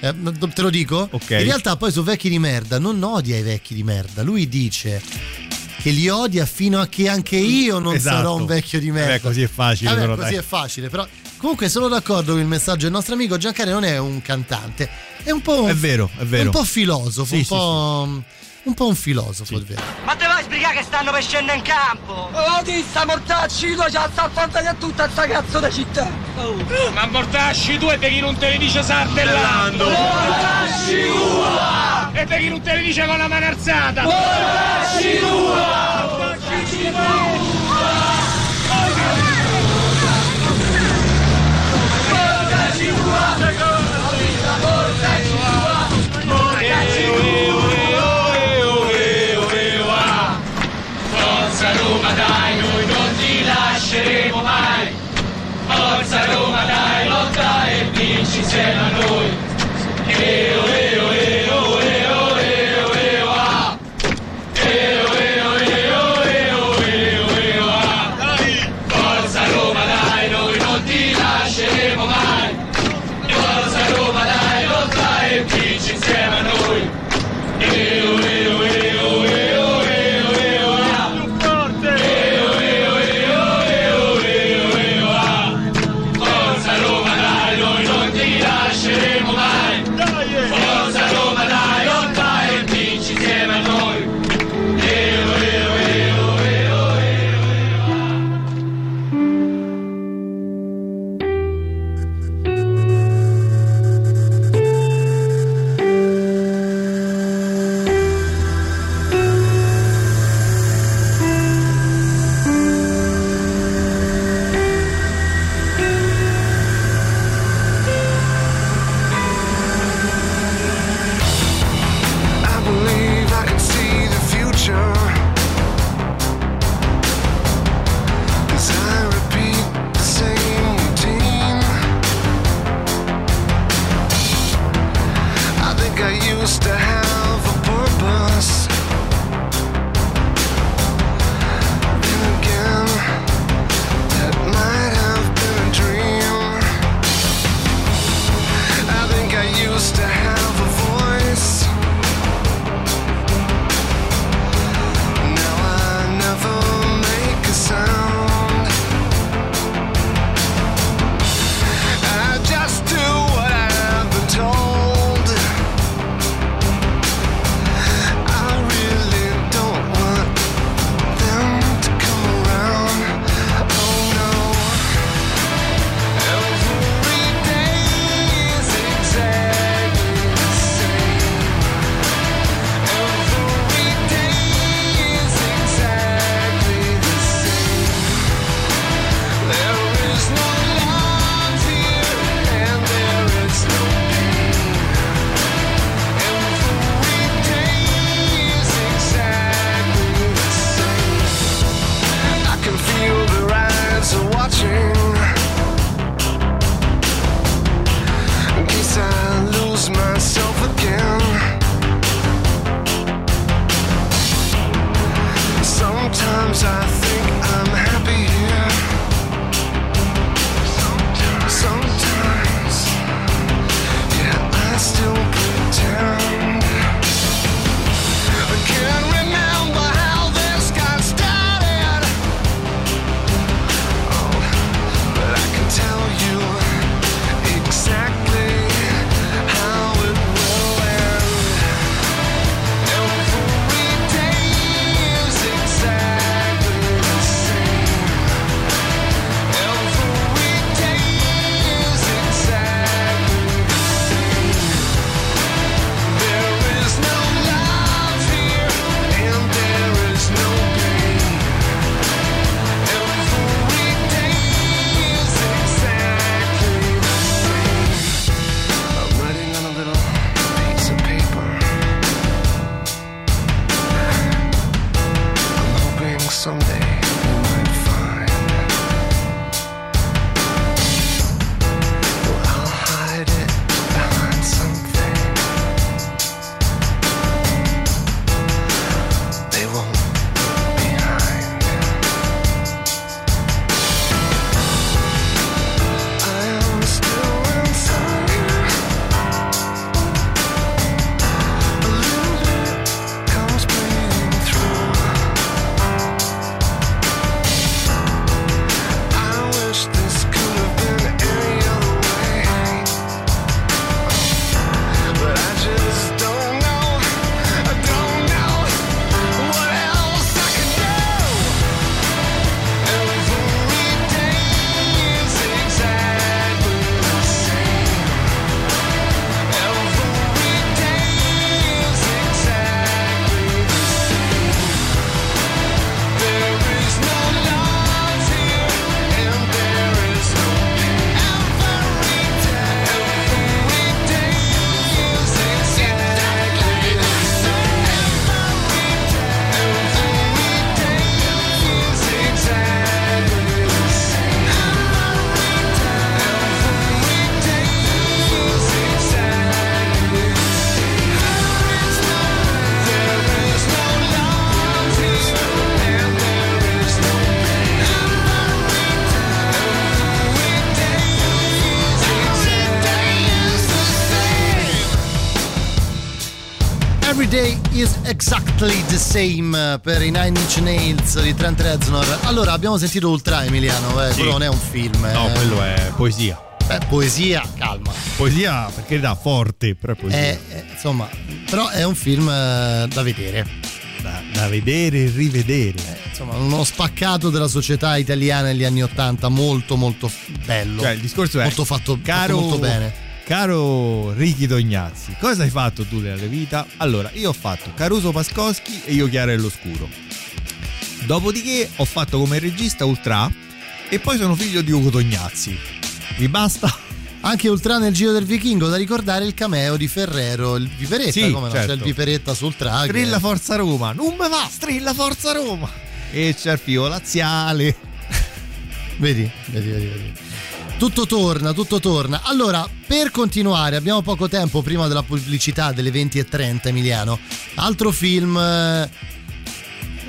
Eh, te lo dico? Ok. In realtà poi su vecchi di merda non odia i vecchi di merda. Lui dice che li odia fino a che anche io non Esatto. sarò un vecchio di merda. Vabbè, così è facile, Vabbè, però, così dai. è facile, però comunque sono d'accordo con il messaggio del nostro amico Giancarlo non è un cantante, è un po' È vero, è vero. un po' filosofo, Sì, un sì, po' un po' un filosofo, è vero. Ma te vai a spiegare che stanno per scendere in campo? Oh, ti sta mortacci, tu già sta affrontando a tutta sta cazzo di città. Ma mortacci tu e per chi non te ne dice sardellando! Mortacci tua! E per chi non te ne dice con la mano alzata! Mortacci tua! Mortacci Mortacci tua! The same eh, per i Nine Inch Nails di Trent Reznor. Allora, abbiamo sentito Ultra Emiliano, eh, Sì. quello non è un film. No, eh. quello è poesia. Beh, poesia, calma. Poesia, perché da forte, però è poesia. È- è- insomma, però è un film eh, da vedere. Da, da vedere e rivedere. insomma, uno spaccato della società italiana negli anni Ottanta, molto molto bello. Cioè, il discorso è molto fatto, caro, fatto molto bene. Caro Ricky Tognazzi, cosa hai fatto tu nella vita? Allora, io ho fatto Caruso Pascoschi e io Chiara e l'Oscuro. Dopodiché ho fatto come regista Ultra e poi sono figlio di Ugo Tognazzi. Vi basta? Anche Ultra nel Giro del Vichingo, da ricordare il cameo di Ferrero, il Viperetta, Sì, come no? certo. C'è il Viperetta sul track. Strilla Forza Roma, non me va, strilla Forza Roma. E c'è il figo laziale. Vedi, vedi, vedi, vedi. Tutto torna, tutto torna. Allora, per continuare, abbiamo poco tempo prima della pubblicità delle 20.30, Emiliano. Altro film. eh,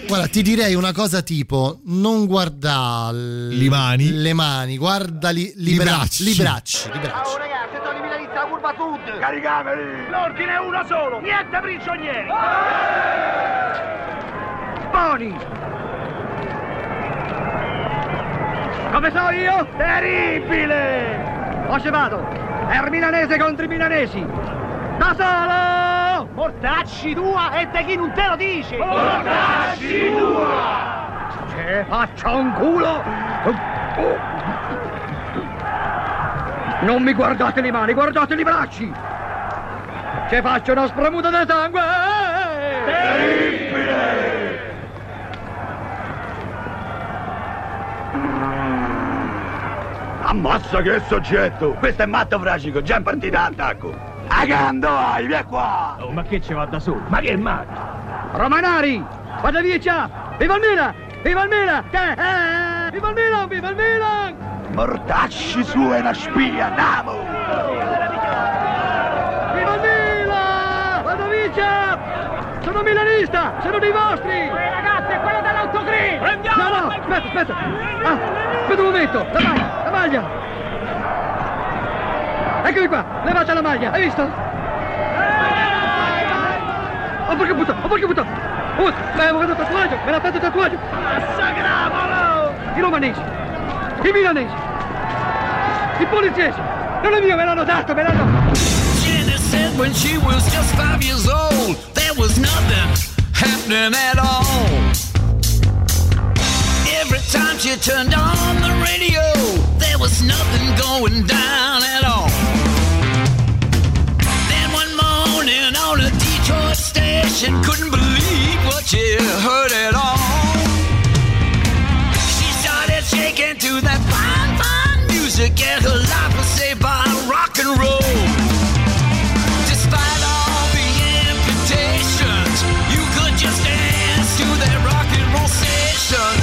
Guarda, ti direi una cosa tipo: non guarda Le mani. Le mani, guarda li, li I bra- bracci. li bracci. Li bracci. ragazzi, Tony Milanizza, curva sud! Caricameli! L'ordine è uno solo! Niente prigionieri! Boni! Come so io? Terribile! O ci vado! È il milanese contro i milanesi! Da solo! Mortacci tua e te chi non te lo dice! Mortacci tua! Che faccia un culo! Non mi guardate le mani, guardate i bracci! Ci faccio una spremuta di sangue! Terribile! Ammazza che soggetto! Questo è matto fragico, già in partita attacco! Agando, vai, via qua! Oh, ma che ci va da solo? Ma che matto? Romanari! Vada via già! Viva il Milan! Viva il Milan! Eh, eh, eh, viva il Milan! Viva il Milan! Mortacci su e la spia, andiamo! Viva il Milan! Vada via già! Sono milanista! Sono dei vostri! Quelle ragazze, quella dell'autogrill! Prendiamo! No, no, aspetta, aspetta! Ah, aspetta un momento! Davanti! Maglia! Eccomi qua, levate la maglia, hai visto? Oh porca puttana, oh porca puttana! Oh, mi avevo fatto tatuaggio, me l'ha fatto tatuaggio! Massacravolo! I romanesi, i milanesi, i poliziesi! Non è mio, me l'hanno dato, me l'hanno... Janet said when she was just five years old, there was nothing happening at all. Every time she turned on the radio, there was nothing going down at all. Then one morning on a Detroit station, couldn't believe what she heard at all. She started shaking to that fine, fine music, and her life was saved by rock and roll. Despite all the amputations, you could just dance to that rock and roll station,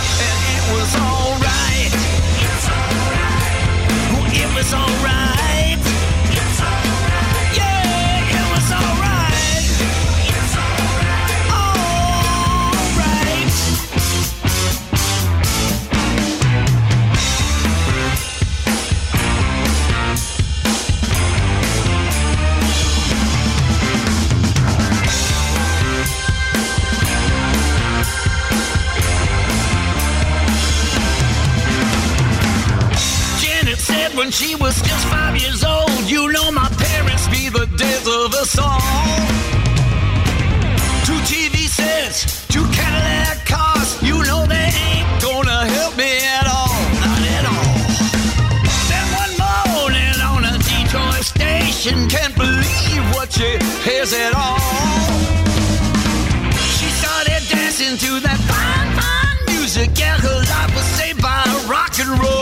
when she was just five years old, you know my parents be the death of us all. Two TV sets, two Cadillac cars, you know they ain't gonna help me at all, not at all. Then one morning on a Detroit station, can't believe what she hears at all. She started dancing to that fine, fine music, yeah, her life was saved by rock and roll.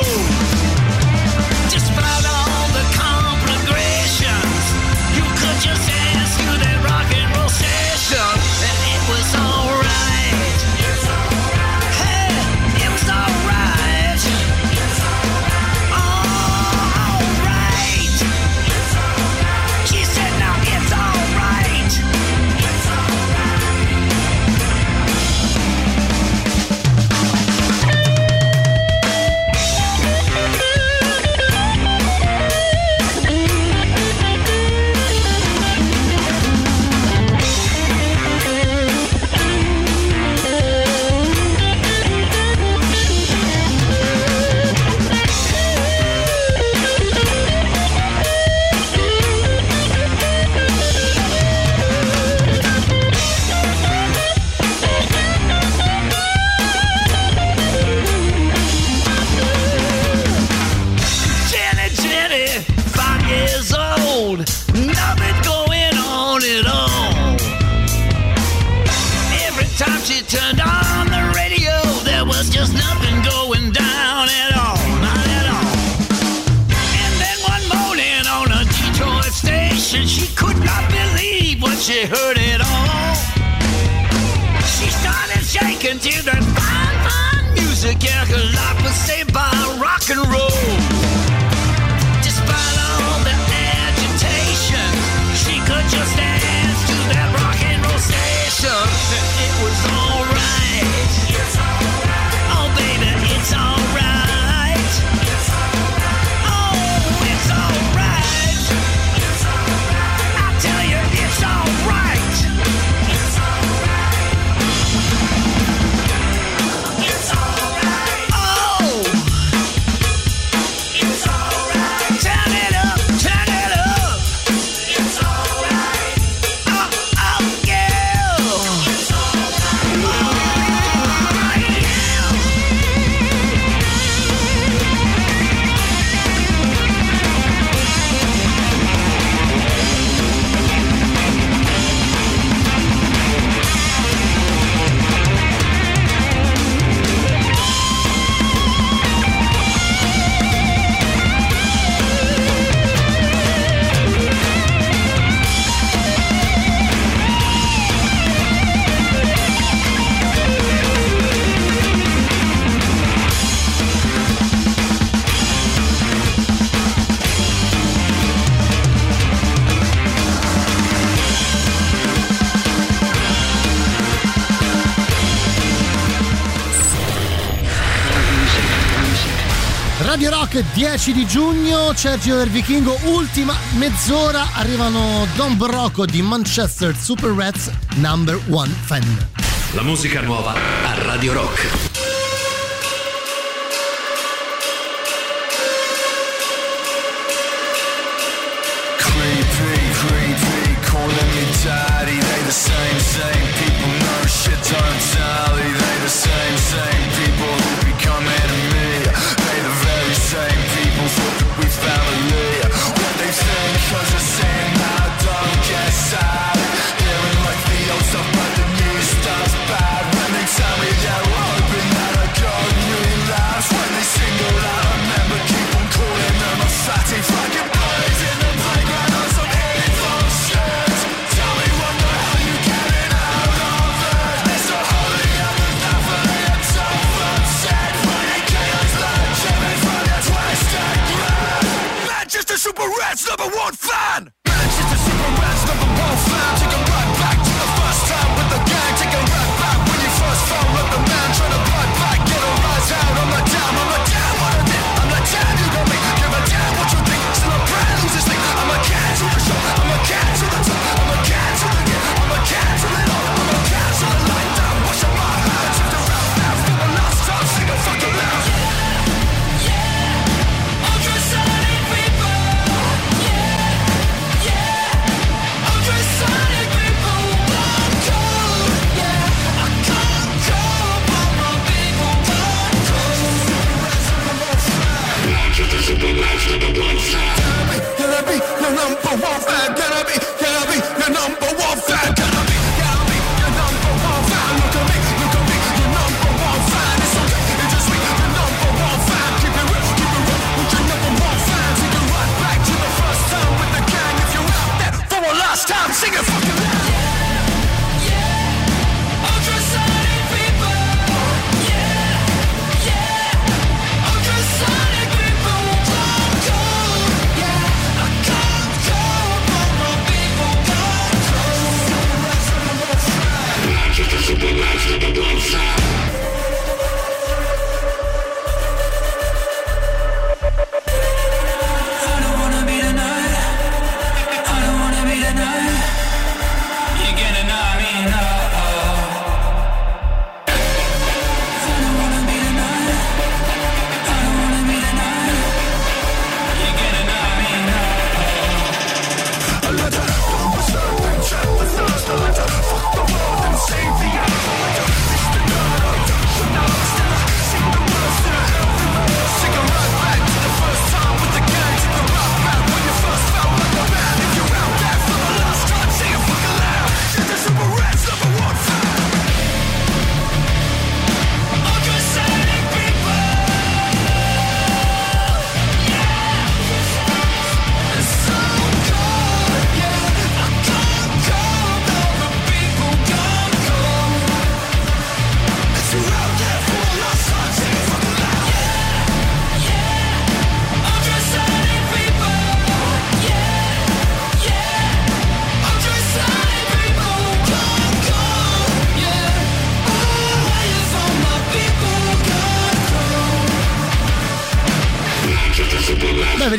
12 di giugno, Sergio del Vichingo, ultima mezz'ora, arrivano Don Brocco di Manchester Super Rats, number one fan. La musica nuova a Radio Rock.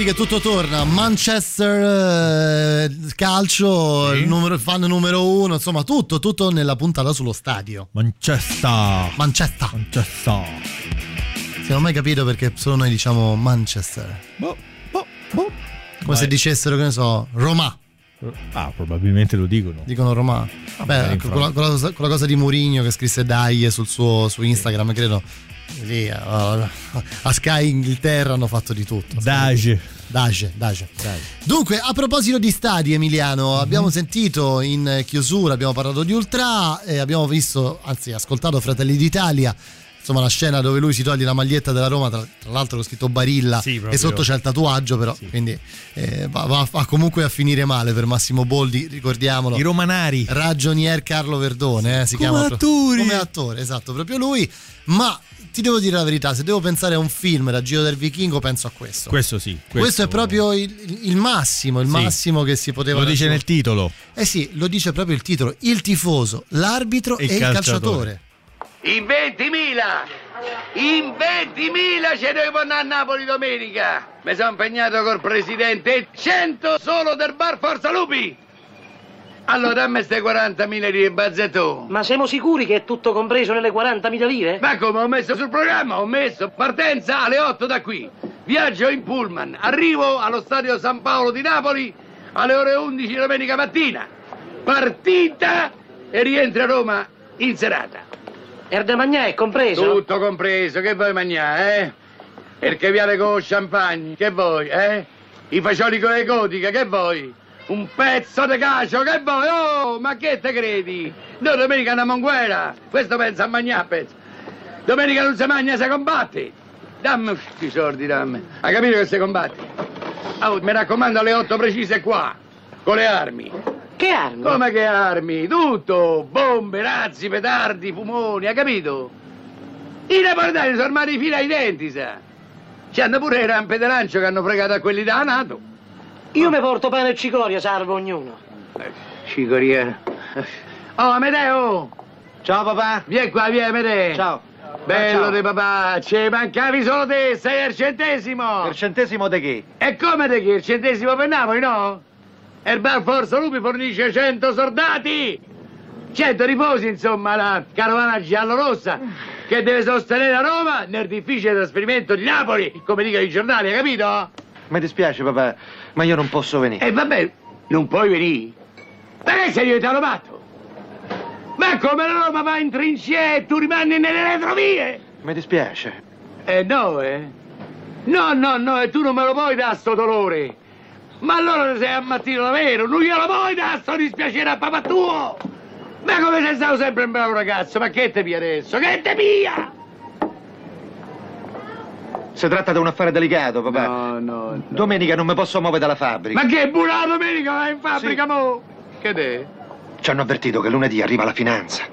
Che tutto torna. Manchester eh, calcio, il, numero, fan numero uno, insomma, tutto, tutto nella puntata sullo stadio. Manchester. Manchester. Manchester. Sì, non ho mai capito perché solo noi diciamo Manchester. Boh, Come Vai. se dicessero, che ne so, Roma. Ah, probabilmente lo dicono. Dicono Roma. magari Beh, quella, quella cosa, quella cosa di Mourinho che scrisse Dai sul suo su Instagram, credo. Lì, eh, a Sky Inghilterra hanno fatto di tutto. Dage. Dage, Dage. Dunque, a proposito di stadi, Emiliano, abbiamo sentito in chiusura, abbiamo parlato di Ultra e abbiamo visto, anzi, ascoltato Fratelli d'Italia. Insomma, la scena dove lui si toglie la maglietta della Roma, tra, tra l'altro con scritto Barilla, Sì, e sotto c'è il tatuaggio, però. Quindi eh, va, va- va comunque a finire male per Massimo Boldi, ricordiamolo. I romanari. Ragionier Carlo Verdone, eh, si Come chiama attore. come attore, esatto, proprio lui. Ma ti devo dire la verità, se devo pensare a un film da Giro del Vichingo, penso a questo. Questo sì. Questo, è proprio il, il massimo, il Sì. massimo che si poteva Lo dice raggiungere. nel titolo. Eh sì, lo dice proprio il titolo: il tifoso, l'arbitro E e il il calciatore. calciatore. In 20.000 In 20.000 ce ne vanno a Napoli domenica. Mi sono impegnato col presidente e 100 solo del bar Forza Lupi. Allora dammi ste 40.000 lire, bazzetto. Ma siamo sicuri che è tutto compreso nelle 40.000 lire? Ma come ho messo sul programma? Ho messo partenza alle 8 da qui. Viaggio in pullman. Arrivo allo stadio San Paolo di Napoli alle ore 11 domenica mattina. Partita e rientro a Roma in serata. Er da Magnà è compreso? Tutto compreso, che vuoi mangiare, eh? Perché viale con champagne, che vuoi, eh? I fagioli con le gotiche, che vuoi? Un pezzo di cacio, che vuoi? Oh, ma che te credi? Noi domenica andiamo in guerra, questo pensa a mangiare, pezzo. Domenica non si mangia, si combatte. Dammi questi soldi, dammi. Hai capito che si combatte? Oh, mi raccomando, alle 8 precise qua, con le armi. Che armi? Come che armi? Tutto! Bombe, razzi, petardi, fumoni, hai capito? I napoletani sono armati fino ai denti, sa. C'hanno pure le rampe di lancio che hanno fregato a quelli da Nato. Io mi porto pane e cicoria, salvo ognuno. Cicoria. Oh, Amedeo! Ciao papà! Vieni qua, vieni, Amedeo! Ciao! Bello Ciao. di papà, ci mancavi solo te, sei al centesimo! Per centesimo di che? E come te che il centesimo per Napoli, no? E il bar Forza Lupi fornisce 100 soldati! 100 riposi, insomma, la carovana giallorossa che deve sostenere a Roma nel difficile trasferimento di Napoli, come dicono i giornali, hai capito? Mi dispiace papà, ma io non posso venire. E vabbè, non puoi venire? Ma che sei diventato matto? Ma come la Roma va in trincee e tu rimani nelle retrovie? Mi dispiace. Eh no, eh? No, no, no, e tu non me lo puoi dare sto dolore. Ma allora sei ammattino davvero, non glielo puoi dare sto dispiacere a papà tuo! Ma come sei stato sempre un bravo ragazzo, ma che te pia adesso? Che te pia? Si tratta di un affare delicato, papà. No, no, Domenica non mi posso muovere dalla fabbrica. Ma che buona domenica vai in fabbrica, mo? Che te? Ci hanno avvertito che lunedì arriva la finanza.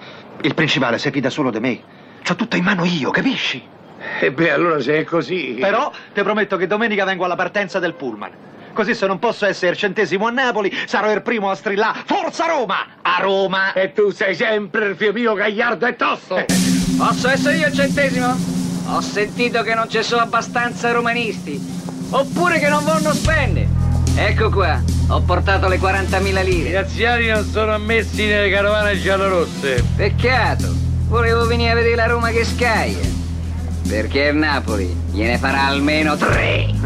Il principale si fida solo di me. C'ho tutto in mano io, capisci? E beh, allora se è così... Però ti prometto che domenica vengo alla partenza del pullman. Così se non posso essere il centesimo a Napoli, sarò il primo a strillare Forza Roma! A Roma! E tu sei sempre il figlio mio gagliardo e tosto! Posso essere io il centesimo? Ho sentito che non ci sono abbastanza romanisti. Oppure che non vogliono spendere. Ecco qua, ho portato le 40.000 lire. Gli anziani non sono ammessi nelle carovane giallorosse. Peccato. Volevo venire a vedere la Roma che scaglia. Perché il Napoli gliene farà almeno tre.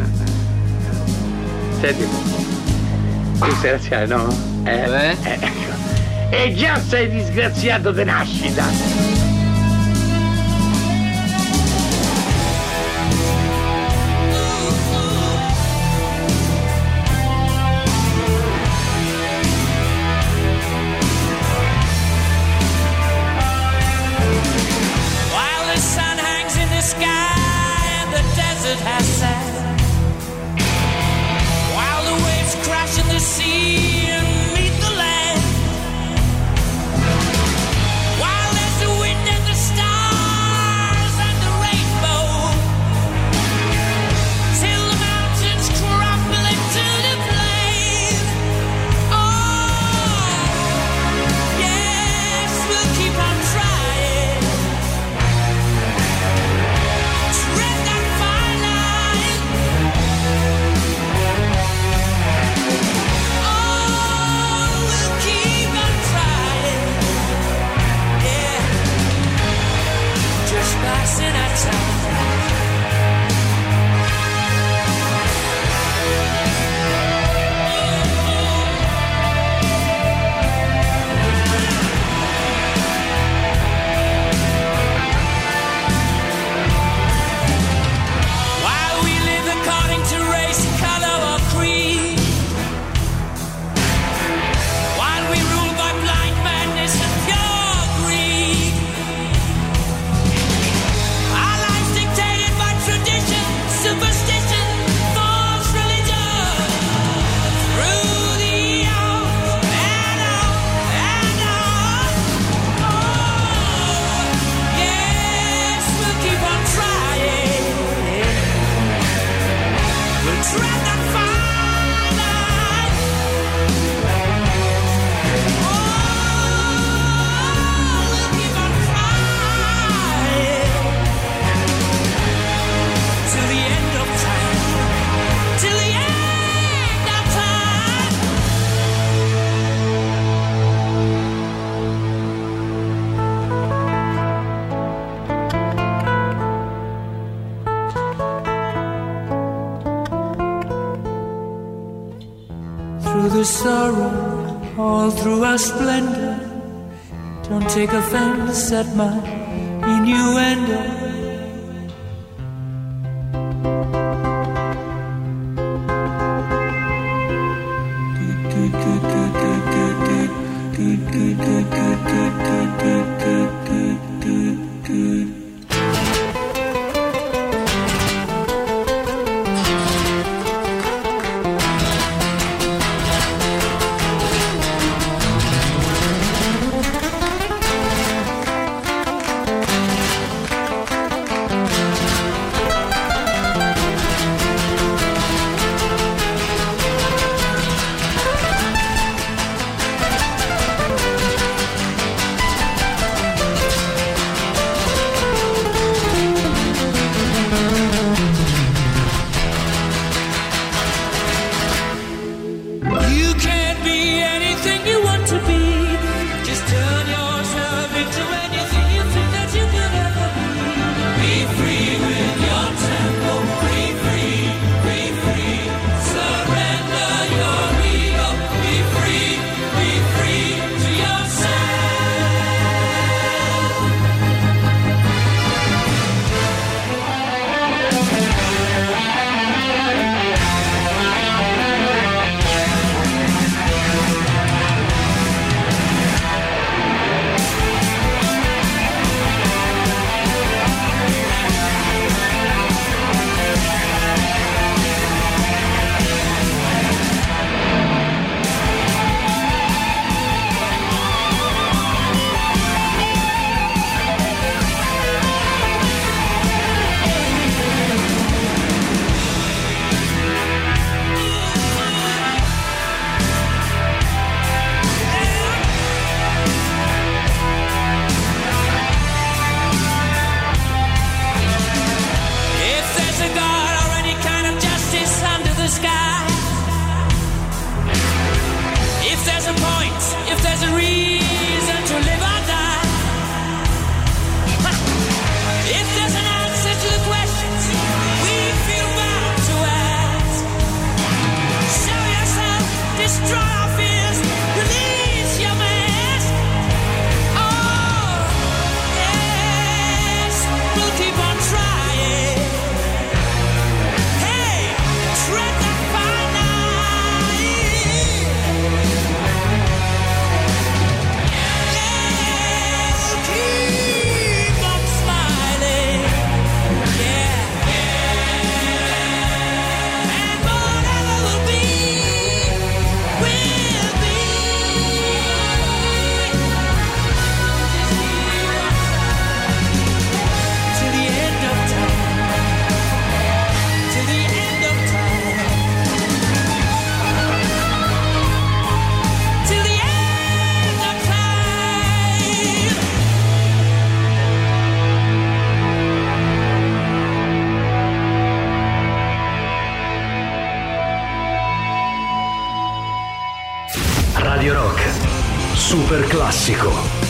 Senti, tu sei anziano, no? Eh? eh ecco. E già sei disgraziato di nascita. At my Super classico.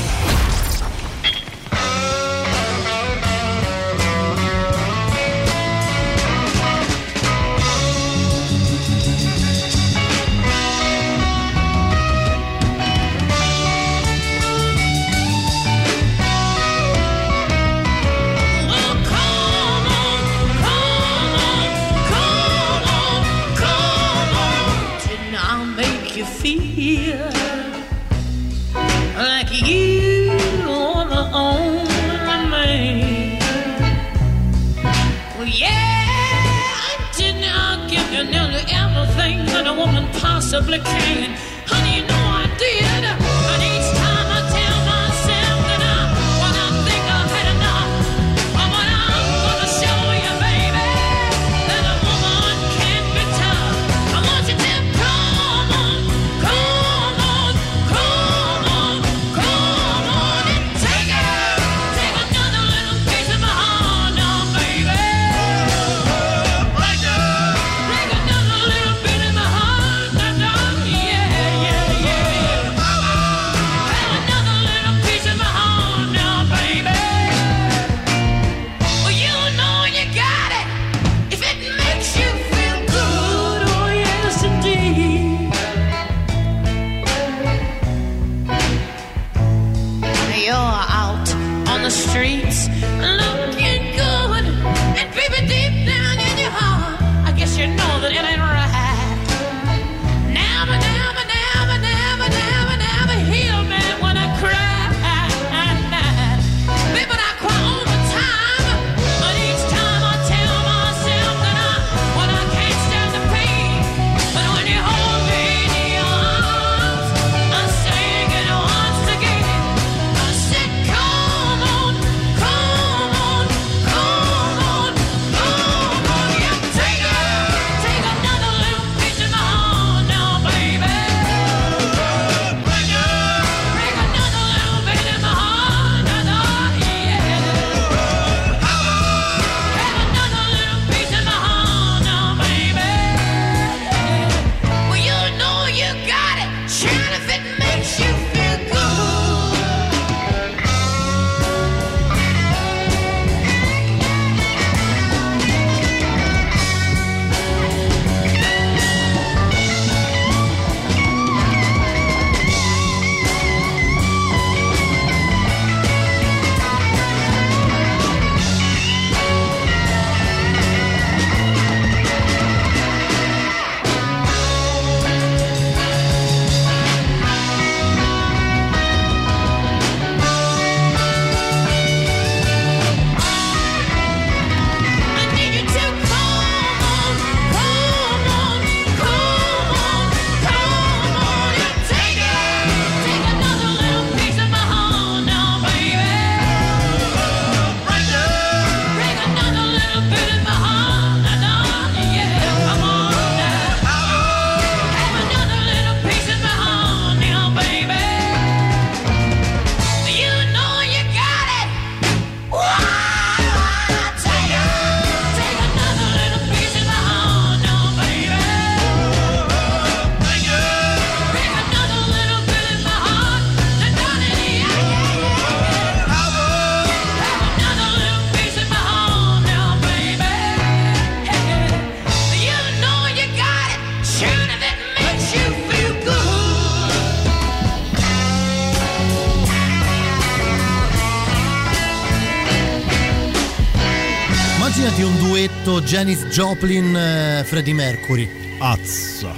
Joplin eh, Freddie Mercury. Azzo.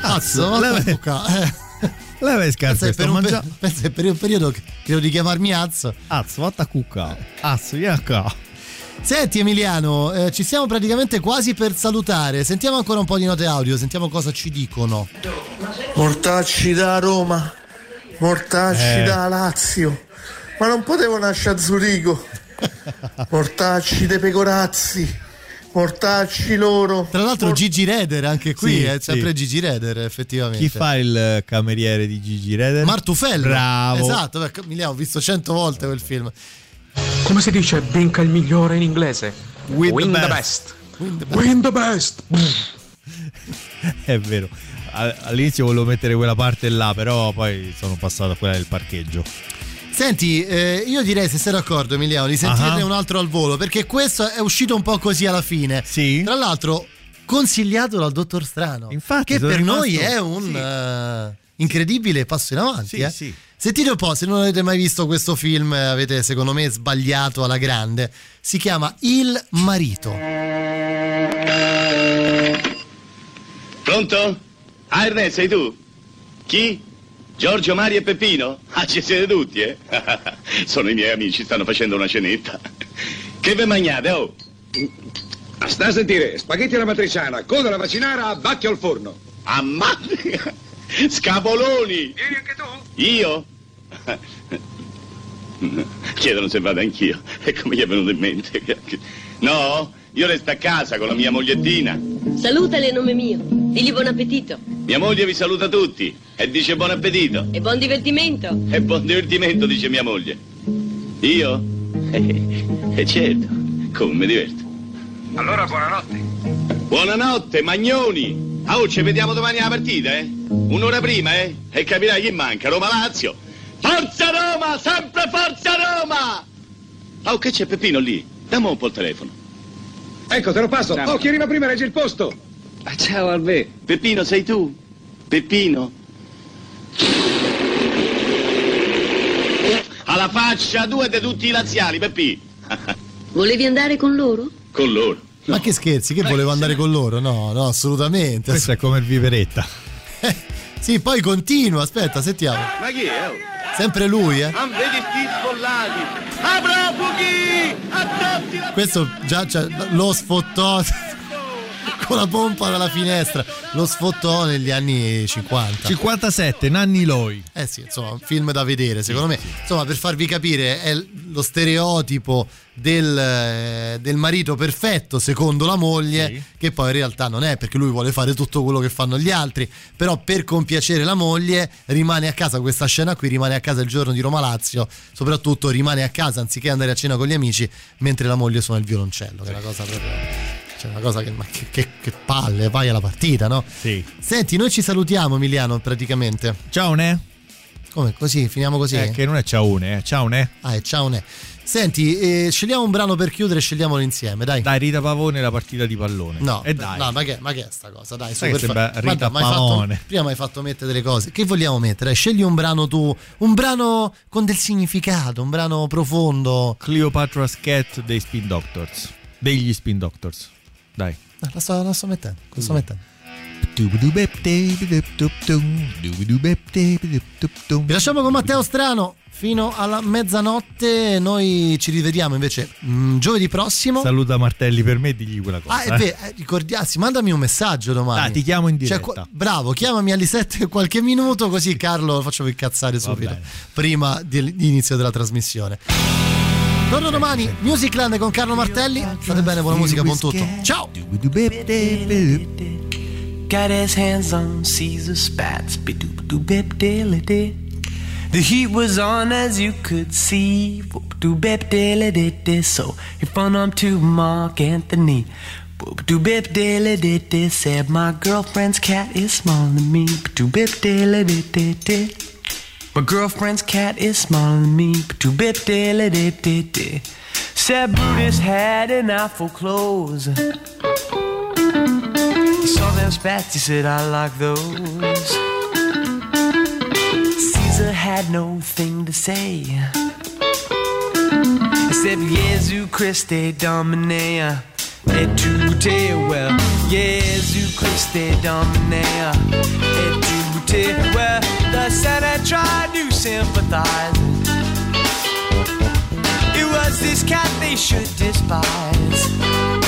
Azzo, Leva- vattene qua. Eh. Scarpe, Pensa per un, mangiando. pensa per un periodo che- credo di chiamarmi Azzo. Azzo, vatta a cucca. Azzo, vieni qua. Senti Emiliano, eh, ci siamo praticamente quasi per salutare. Sentiamo ancora un po' di note audio, sentiamo cosa ci dicono. Mortacci da Roma, mortacci Eh. da Lazio, ma non potevo nascere a Zurigo. Mortacci dei pecorazzi, mortacci loro. Tra l'altro Gigi Reder anche qui, Sì, è sempre sì. Gigi Reder effettivamente. Chi fa il eh, cameriere di Gigi Reder? Martufello. Bravo. Esatto, Emiliano, ho visto cento volte quel film. Come si dice vinca il migliore in inglese? Win, Win the the best. Win the best. È vero. All'inizio volevo mettere quella parte là, però poi sono passato a quella del parcheggio. Senti, eh, io direi, se sei d'accordo Emiliano, di sentirne Ah. un altro al volo, perché questo è uscito un po' così alla fine. Sì. Tra l'altro, consigliato dal dottor Strano. Infatti, che per noi rimasto- è un sì. eh, incredibile passo in avanti. Sì, eh. sì. Sentite un po', se non avete mai visto questo film, eh, avete secondo me sbagliato alla grande. Si chiama Il marito. Pronto? Ah, Ernest, sei tu? Chi? Giorgio, Mario e Peppino? Ah, ci siete tutti, eh? Sono i miei amici, stanno facendo una cenetta. Che ve mangiate, oh? Sta a sentire, spaghetti alla matriciana, coda alla macinara, bacchio al forno. Ammazza! Scapoloni! Vieni anche tu? Io? Chiedono se vado anch'io. E come gli è venuto in mente? No, io resto a casa con la mia mogliettina. Salutale, nome mio. Digli buon appetito Mia moglie vi saluta tutti e dice buon appetito. e buon divertimento. E buon divertimento, dice mia moglie. Io? E certo, come mi diverto. Allora buonanotte. Buonanotte, Magnoni! Ah, oh, ci vediamo domani alla partita, eh? Un'ora prima, eh? E capirai chi manca, Roma-Lazio. Forza Roma, sempre Forza Roma! Oh, che c'è Peppino lì? Dammi un po' il telefono. Ecco, te lo passo. Ciao. Oh, chi arriva prima regge il posto. Ah, ciao, Albe. Peppino, sei tu? Peppino? Alla faccia di tutti i laziali, Peppi. Volevi andare con loro? Con loro. Ma che scherzi, che volevo andare con loro? No, no, assolutamente. Questo è come il viveretta. Sì, poi continua, aspetta, sentiamo. Ma chi è? Sempre lui, eh. Ah, vedi sti sfollati. Attenti la... Questo già cioè, lo sfottò con la pompa dalla finestra. Lo sfottò negli anni 50. 57, Nanni Loi. Eh sì, insomma, un film da vedere, secondo me. Insomma, per farvi capire, è lo stereotipo del, eh, del marito perfetto secondo la moglie, che poi in realtà non è perché lui vuole fare tutto quello che fanno gli altri, però per compiacere la moglie rimane a casa, questa scena qui rimane a casa il giorno di Roma Lazio, soprattutto rimane a casa anziché andare a cena con gli amici mentre la moglie suona il violoncello, che è una cosa proprio... Cioè, una cosa che, ma che, che- che palle, vai alla partita, no? Sì. Senti, noi ci salutiamo, Emiliano, praticamente. Ciao, ne? Come così? Finiamo così? Eh, che non è ciao, ne? Ciao, ne? Ah, è ciao ne. Senti, eh, scegliamo un brano per chiudere, scegliamolo insieme, dai. Dai, Rita Pavone la partita di pallone. No, e dai. no, ma che, ma che è sta cosa? Dai, su per fa- Rita Guarda, m'hai fatto- Pavone. prima mi hai fatto mettere delle cose. Che vogliamo mettere? Scegli un brano tu, un brano con del significato, un brano profondo. Cleopatra's Cat dei Spin Doctors. Degli Spin Doctors. Dai. Ah, La sto, la sto mettendo, la sto mettendo. Vi lasciamo con Matteo Strano fino alla mezzanotte. Noi ci rivediamo invece mm, giovedì prossimo. Saluta Martelli per me digli quella cosa. Ah, è eh. vero, eh, ricordiamoci, mandami un messaggio domani. Dai, ti chiamo in Cioè, diretta. qua- bravo, chiamami alle 7 e qualche minuto, così Carlo lo facciamo incazzare subito, prima di, di inizio della trasmissione. Torno domani, Musicland con Carlo Martelli. State bene, buona musica, buon tutto. Ciao! Got his hands on Caesar spats. The heat was on as you could see. So he phoned on to Mark Anthony. Dee. Said my girlfriend's cat is smaller than me. My girlfriend's cat is smaller than me. Too bit dilly did did did. Said Brutus had an for clothes. He saw them spats, he said, I like those. Caesar had no thing to say. Except Jesu Christe Domine. Et tu te well. Jesu Christe Domine. Et tu duty where the Senate tried to sympathize. It was this cat they should despise.